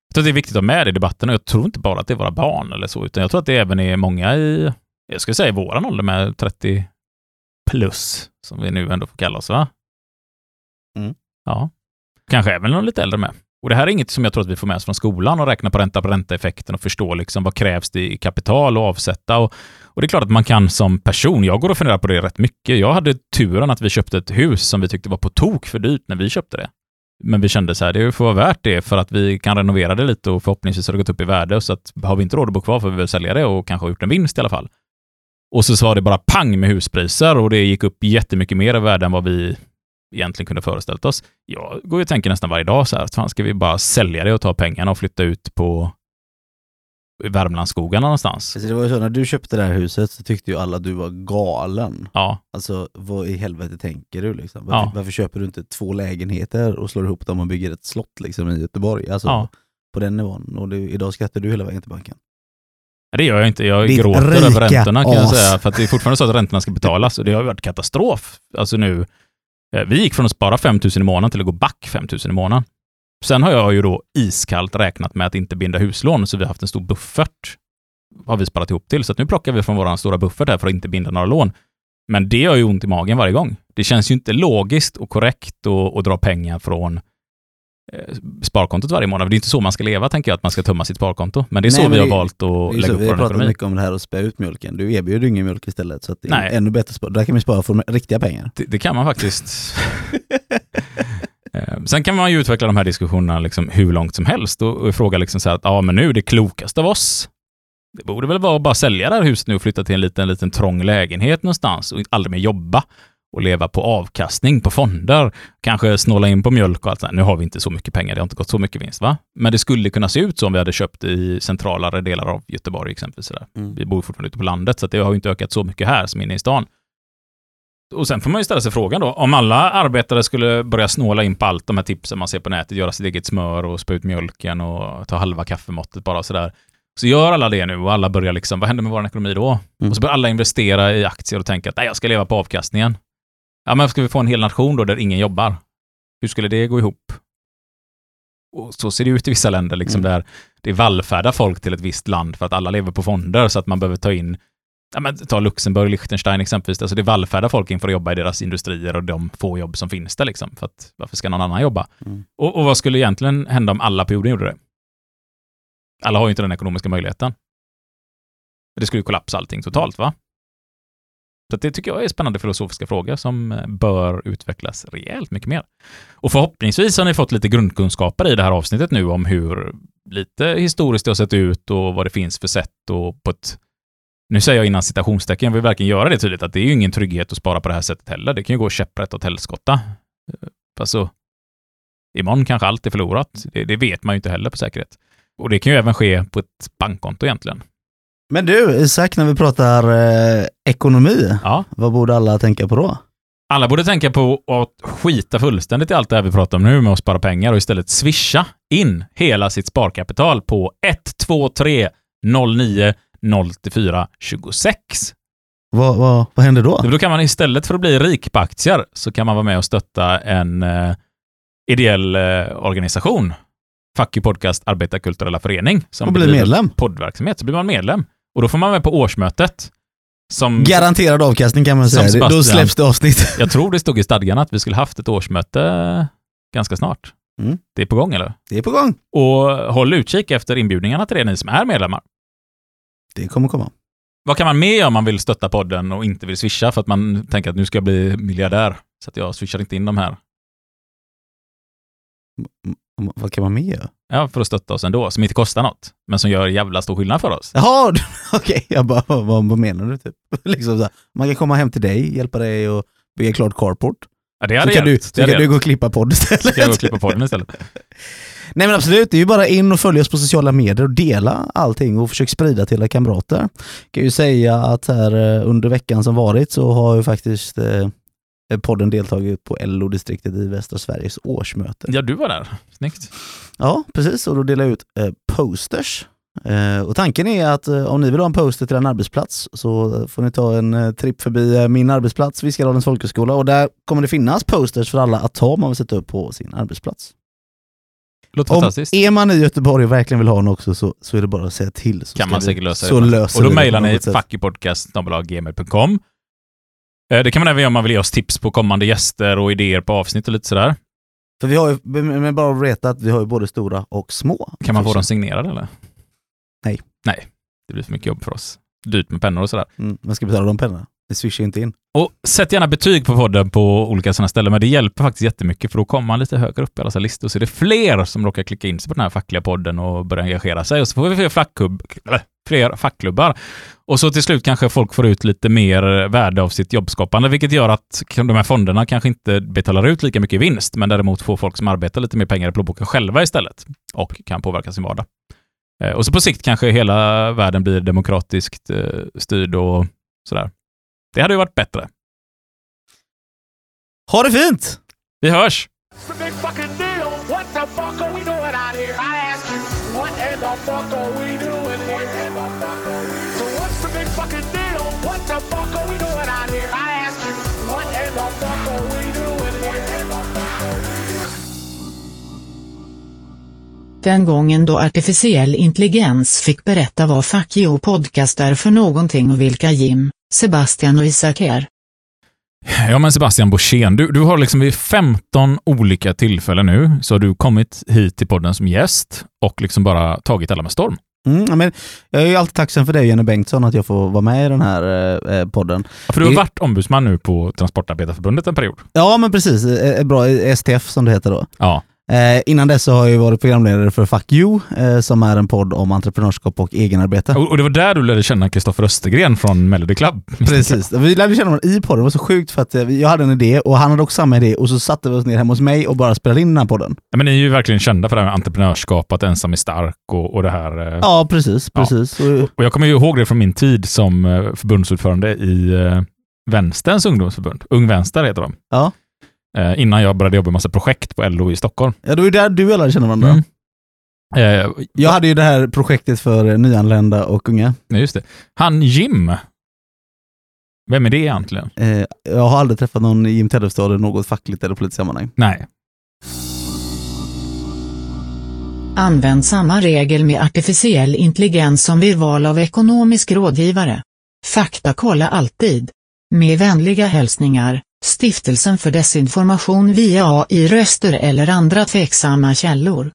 jag tror att det är viktigt att ha med det i debatten och jag tror inte bara att det är våra barn eller så, utan jag tror att det även är många i, jag skulle säga våran ålder med 30 plus, som vi nu ändå får kalla oss, va? Mm. Ja. Kanske även någon lite äldre med. Och det här är inget som jag tror att vi får med oss från skolan och räkna på ränta på ränta-effekten och förstå liksom vad krävs det i kapital och avsätta. Och, och det är klart att man kan som person, jag går och funderar på det rätt mycket. Jag hade turen att vi köpte ett hus som vi tyckte var på tok för dyrt när vi köpte det. Men vi kände så här, det får vara värt det för att vi kan renovera det lite och förhoppningsvis har det gått upp i värde. Så att har vi inte råd att bo kvar får vi väl sälja det och kanske ha gjort en vinst i alla fall. Och så var det bara pang med huspriser och det gick upp jättemycket mer i värde än vad vi egentligen kunde föreställt oss. Jag går och tänker nästan varje dag så här, fan ska vi bara sälja det och ta pengarna och flytta ut på Värmlandsskogarna någonstans. Alltså det var ju så, när du köpte det här huset så tyckte ju alla att du var galen. Ja. Alltså vad i helvete tänker du liksom? Varför, Ja. varför köper du inte två lägenheter och slår ihop dem och bygger ett slott liksom i Göteborg? Alltså Ja. på den nivån. Och det, idag skrattar du hela vägen till banken. Nej, Det gör jag inte. Jag Ditt gråter över räntorna kan jag as. säga. För det är fortfarande så att räntorna ska betalas och det har ju varit katastrof. Alltså nu, Eh, vi gick från att spara 5 000 i månaden till att gå back 5 000 i månaden. Sen har jag ju då iskallt räknat med att inte binda huslån, så vi har haft en stor buffert. Har vi sparat ihop till, så att nu plockar vi från vår stora buffert här för att inte binda några lån. Men det gör ju ont i magen varje gång. Det känns ju inte logiskt och korrekt att, att dra pengar från eh, sparkontot varje månad. Det är inte så man ska leva, tänker jag, att man ska tömma sitt sparkonto. Men det är Nej, så vi har det- valt att är lägga så, upp vi har pratat ekonomi. mycket om det här att spä ut mjölken. Du erbjuder ingen mjölk istället, så att det är Nej. ännu bättre spara. Där kan vi spara för riktiga pengar. Det, det kan man faktiskt. Eh, Sen kan man ju utveckla de här diskussionerna liksom hur långt som helst och, och fråga liksom så här att ja, men nu det klokaste av oss, det borde väl vara att bara sälja det här huset nu och flytta till en liten, liten trång lägenhet någonstans och aldrig mer jobba och leva på avkastning på fonder, kanske snåla in på mjölk och allt sånt. Nu har vi inte så mycket pengar, det har inte gått så mycket vinst, va? Men det skulle kunna se ut så om vi hade köpt i centralare delar av Göteborg exempelvis. Mm. Vi bor fortfarande ute på landet, så det har inte ökat så mycket här som inne i stan. Och sen får man ju ställa sig frågan då, om alla arbetare skulle börja snåla in på allt de här tipsen man ser på nätet, göra sitt eget smör och spä ut mjölken och ta halva kaffemåttet bara och sådär. Så gör alla det nu och alla börjar liksom, vad händer med vår ekonomi då? Mm. Och så börjar alla investera i aktier och tänka att nej, jag ska leva på avkastningen. Ja, men ska vi få en hel nation då där ingen jobbar? Hur skulle det gå ihop? Och så ser det ut i vissa länder, liksom Mm. där det vallfärdar folk till ett visst land för att alla lever på fonder så att man behöver ta in Ja, men ta Luxemburg, Liechtenstein exempelvis. Alltså det vallfärdar folk in för att jobba i deras industrier och de få jobb som finns där. Liksom, för att varför ska någon annan jobba? Mm. Och, och vad skulle egentligen hända om alla på jorden gjorde det? Alla har ju inte den ekonomiska möjligheten. Det skulle ju kollapsa allting totalt, va? Så det tycker jag är spännande filosofiska frågor som eh, bör utvecklas rejält mycket mer. Och förhoppningsvis har ni fått lite grundkunskaper i det här avsnittet nu om hur lite historiskt det har sett ut och vad det finns för sätt och på ett nu säger jag innan citationstecken, jag vill verkligen göra det tydligt att det är ju ingen trygghet att spara på det här sättet heller. Det kan ju gå käpprätt åt helskotta. Eh, alltså, imorgon kanske allt är förlorat. Det, det vet man ju inte heller på säkerhet. Och det kan ju även ske på ett bankkonto egentligen. Men du, Isak, när vi pratar eh, ekonomi, Ja. vad borde alla tänka på då? Alla borde tänka på att skita fullständigt i allt det här vi pratar om nu med att spara pengar och istället swisha in hela sitt sparkapital på 123 09 084 26. Vad, vad, vad händer då? Då kan man istället för att bli rik på aktier så kan man vara med och stötta en eh, ideell eh, organisation. Fuck you Podcast Arbetarkulturella Förening. Som Och bli medlem? Poddverksamhet. Så blir man medlem. Och då får man med på årsmötet. Som Garanterad avkastning kan man säga. Då släpps det avsnitt. jag tror det stod i stadgarna att vi skulle haft ett årsmöte ganska snart. Mm. Det är på gång eller? Det är på gång. Och håll utkik efter inbjudningarna till det ni som är medlemmar. Det kommer komma. Vad kan man mer göra om man vill stötta podden och inte vill swisha för att man tänker att nu ska jag bli miljardär? Så att jag swishar inte in de här. Vad kan man mer göra? Ja, för att stötta oss ändå, som inte kostar något, men som gör jävla stor skillnad för oss. Jaha, du- okej. Jag bara, vad, vad menar du? Typ? liksom så här. Man kan komma hem till dig, hjälpa dig och bygga klart carport. Ja, det Så hade kan, du, hjälpt. så Det kan du gå och klippa podd istället. Ska jag gå och klippa podden istället? Nej men absolut, det är ju bara in och följa oss på sociala medier och dela allting och försök sprida till era kamrater. Jag kan ju säga att här eh, under veckan som varit så har ju faktiskt eh, podden deltagit på LO-distriktet i västra Sveriges årsmöte. Ja, du var där. Snyggt. Ja, precis. Och då delar jag ut eh, posters. Eh, och tanken är att eh, om ni vill ha en poster till en arbetsplats så eh, får ni ta en eh, tripp förbi eh, min arbetsplats, Viskadalens folkhögskola. Och där kommer det finnas posters för alla att ta om man vill sätta upp på sin arbetsplats. Låter Om fantastiskt. är man i Göteborg och verkligen vill ha en också så, så är det bara att säga till. Så kan man säkert lösa så det. löser och då mejlar ni fuckypodcast.gmail.com. Eh, Det kan man även göra om man vill ge oss tips på kommande gäster och idéer på avsnitt och lite sådär. För vi har ju, men bara att veta att vi har ju både stora och små. Kan man få dem signerade eller? Nej. Nej, det blir för mycket jobb för oss. Dyrt med pennor och sådär. Mm, man ska betala de pengarna. Det swishar ju inte in. Och sätt gärna betyg på podden på olika sådana ställen, men det hjälper faktiskt jättemycket för då kommer man lite högre upp i alla listor så är det fler som råkar klicka in sig på den här fackliga podden och börja engagera sig och så får vi fler, fackklubb, fler fackklubbar. Och så till slut kanske folk får ut lite mer värde av sitt jobbskapande, vilket gör att de här fonderna kanske inte betalar ut lika mycket i vinst, men däremot får folk som arbetar lite mer pengar i plånboken själva istället och kan påverka sin vardag. Eh, och så på sikt kanske hela världen blir demokratiskt eh, styrd och sådär. Det hade ju varit bättre. Ha det fint! Vi hörs! Den gången då artificiell intelligens fick berätta vad Fuck You podcast är för någonting och vilka Jim Sebastian och Isak är. Ja, men Sebastian Borssén, du, du har liksom vid 15 olika tillfällen nu så har du kommit hit till podden som gäst och liksom bara tagit alla med storm. Mm, ja, men jag är ju alltid tacksam för dig Jenny Bengtsson att jag får vara med i den här eh, eh, podden. För du har varit ombudsman nu på Transportarbetarförbundet en period. Ja men precis, eh, bra, STF som det heter då. Ja. Eh, innan dess så har jag varit programledare för Fuck You, eh, som är en podd om entreprenörskap och egenarbete. Och, och det var där du lärde känna Kristoffer Östergren från Melody Club. Precis, vi lärde känna varandra i podden, det var så sjukt för att eh, jag hade en idé och han hade också samma idé och så satte vi oss ner hemma hos mig och bara spelade in den här podden. Ja, men ni är ju verkligen kända för det här med entreprenörskap, att ensam är stark och, och det här. eh. Ja precis, Ja. precis. Och, Och jag kommer ju ihåg det från min tid som eh, förbundsordförande i eh, Vänsterns ungdomsförbund. Ung Vänster heter de. Ja. Eh, Innan jag började jobba med massa projekt på LO i Stockholm. ja, det var ju där du och lärde känna varandra. Mm. Eh, Jag hade ju det här projektet för nyanlända och unga. nej, just det. Han Jim. Vem är det egentligen? Eh, jag har aldrig träffat någon i Jim Tellefstad i något fackligt eller politiskt sammanhang. Nej. Använd samma regel med artificiell intelligens som vid val av ekonomisk rådgivare. Faktakolla alltid. Med vänliga hälsningar, Stiftelsen för desinformation via AI-röster eller andra tveksamma källor.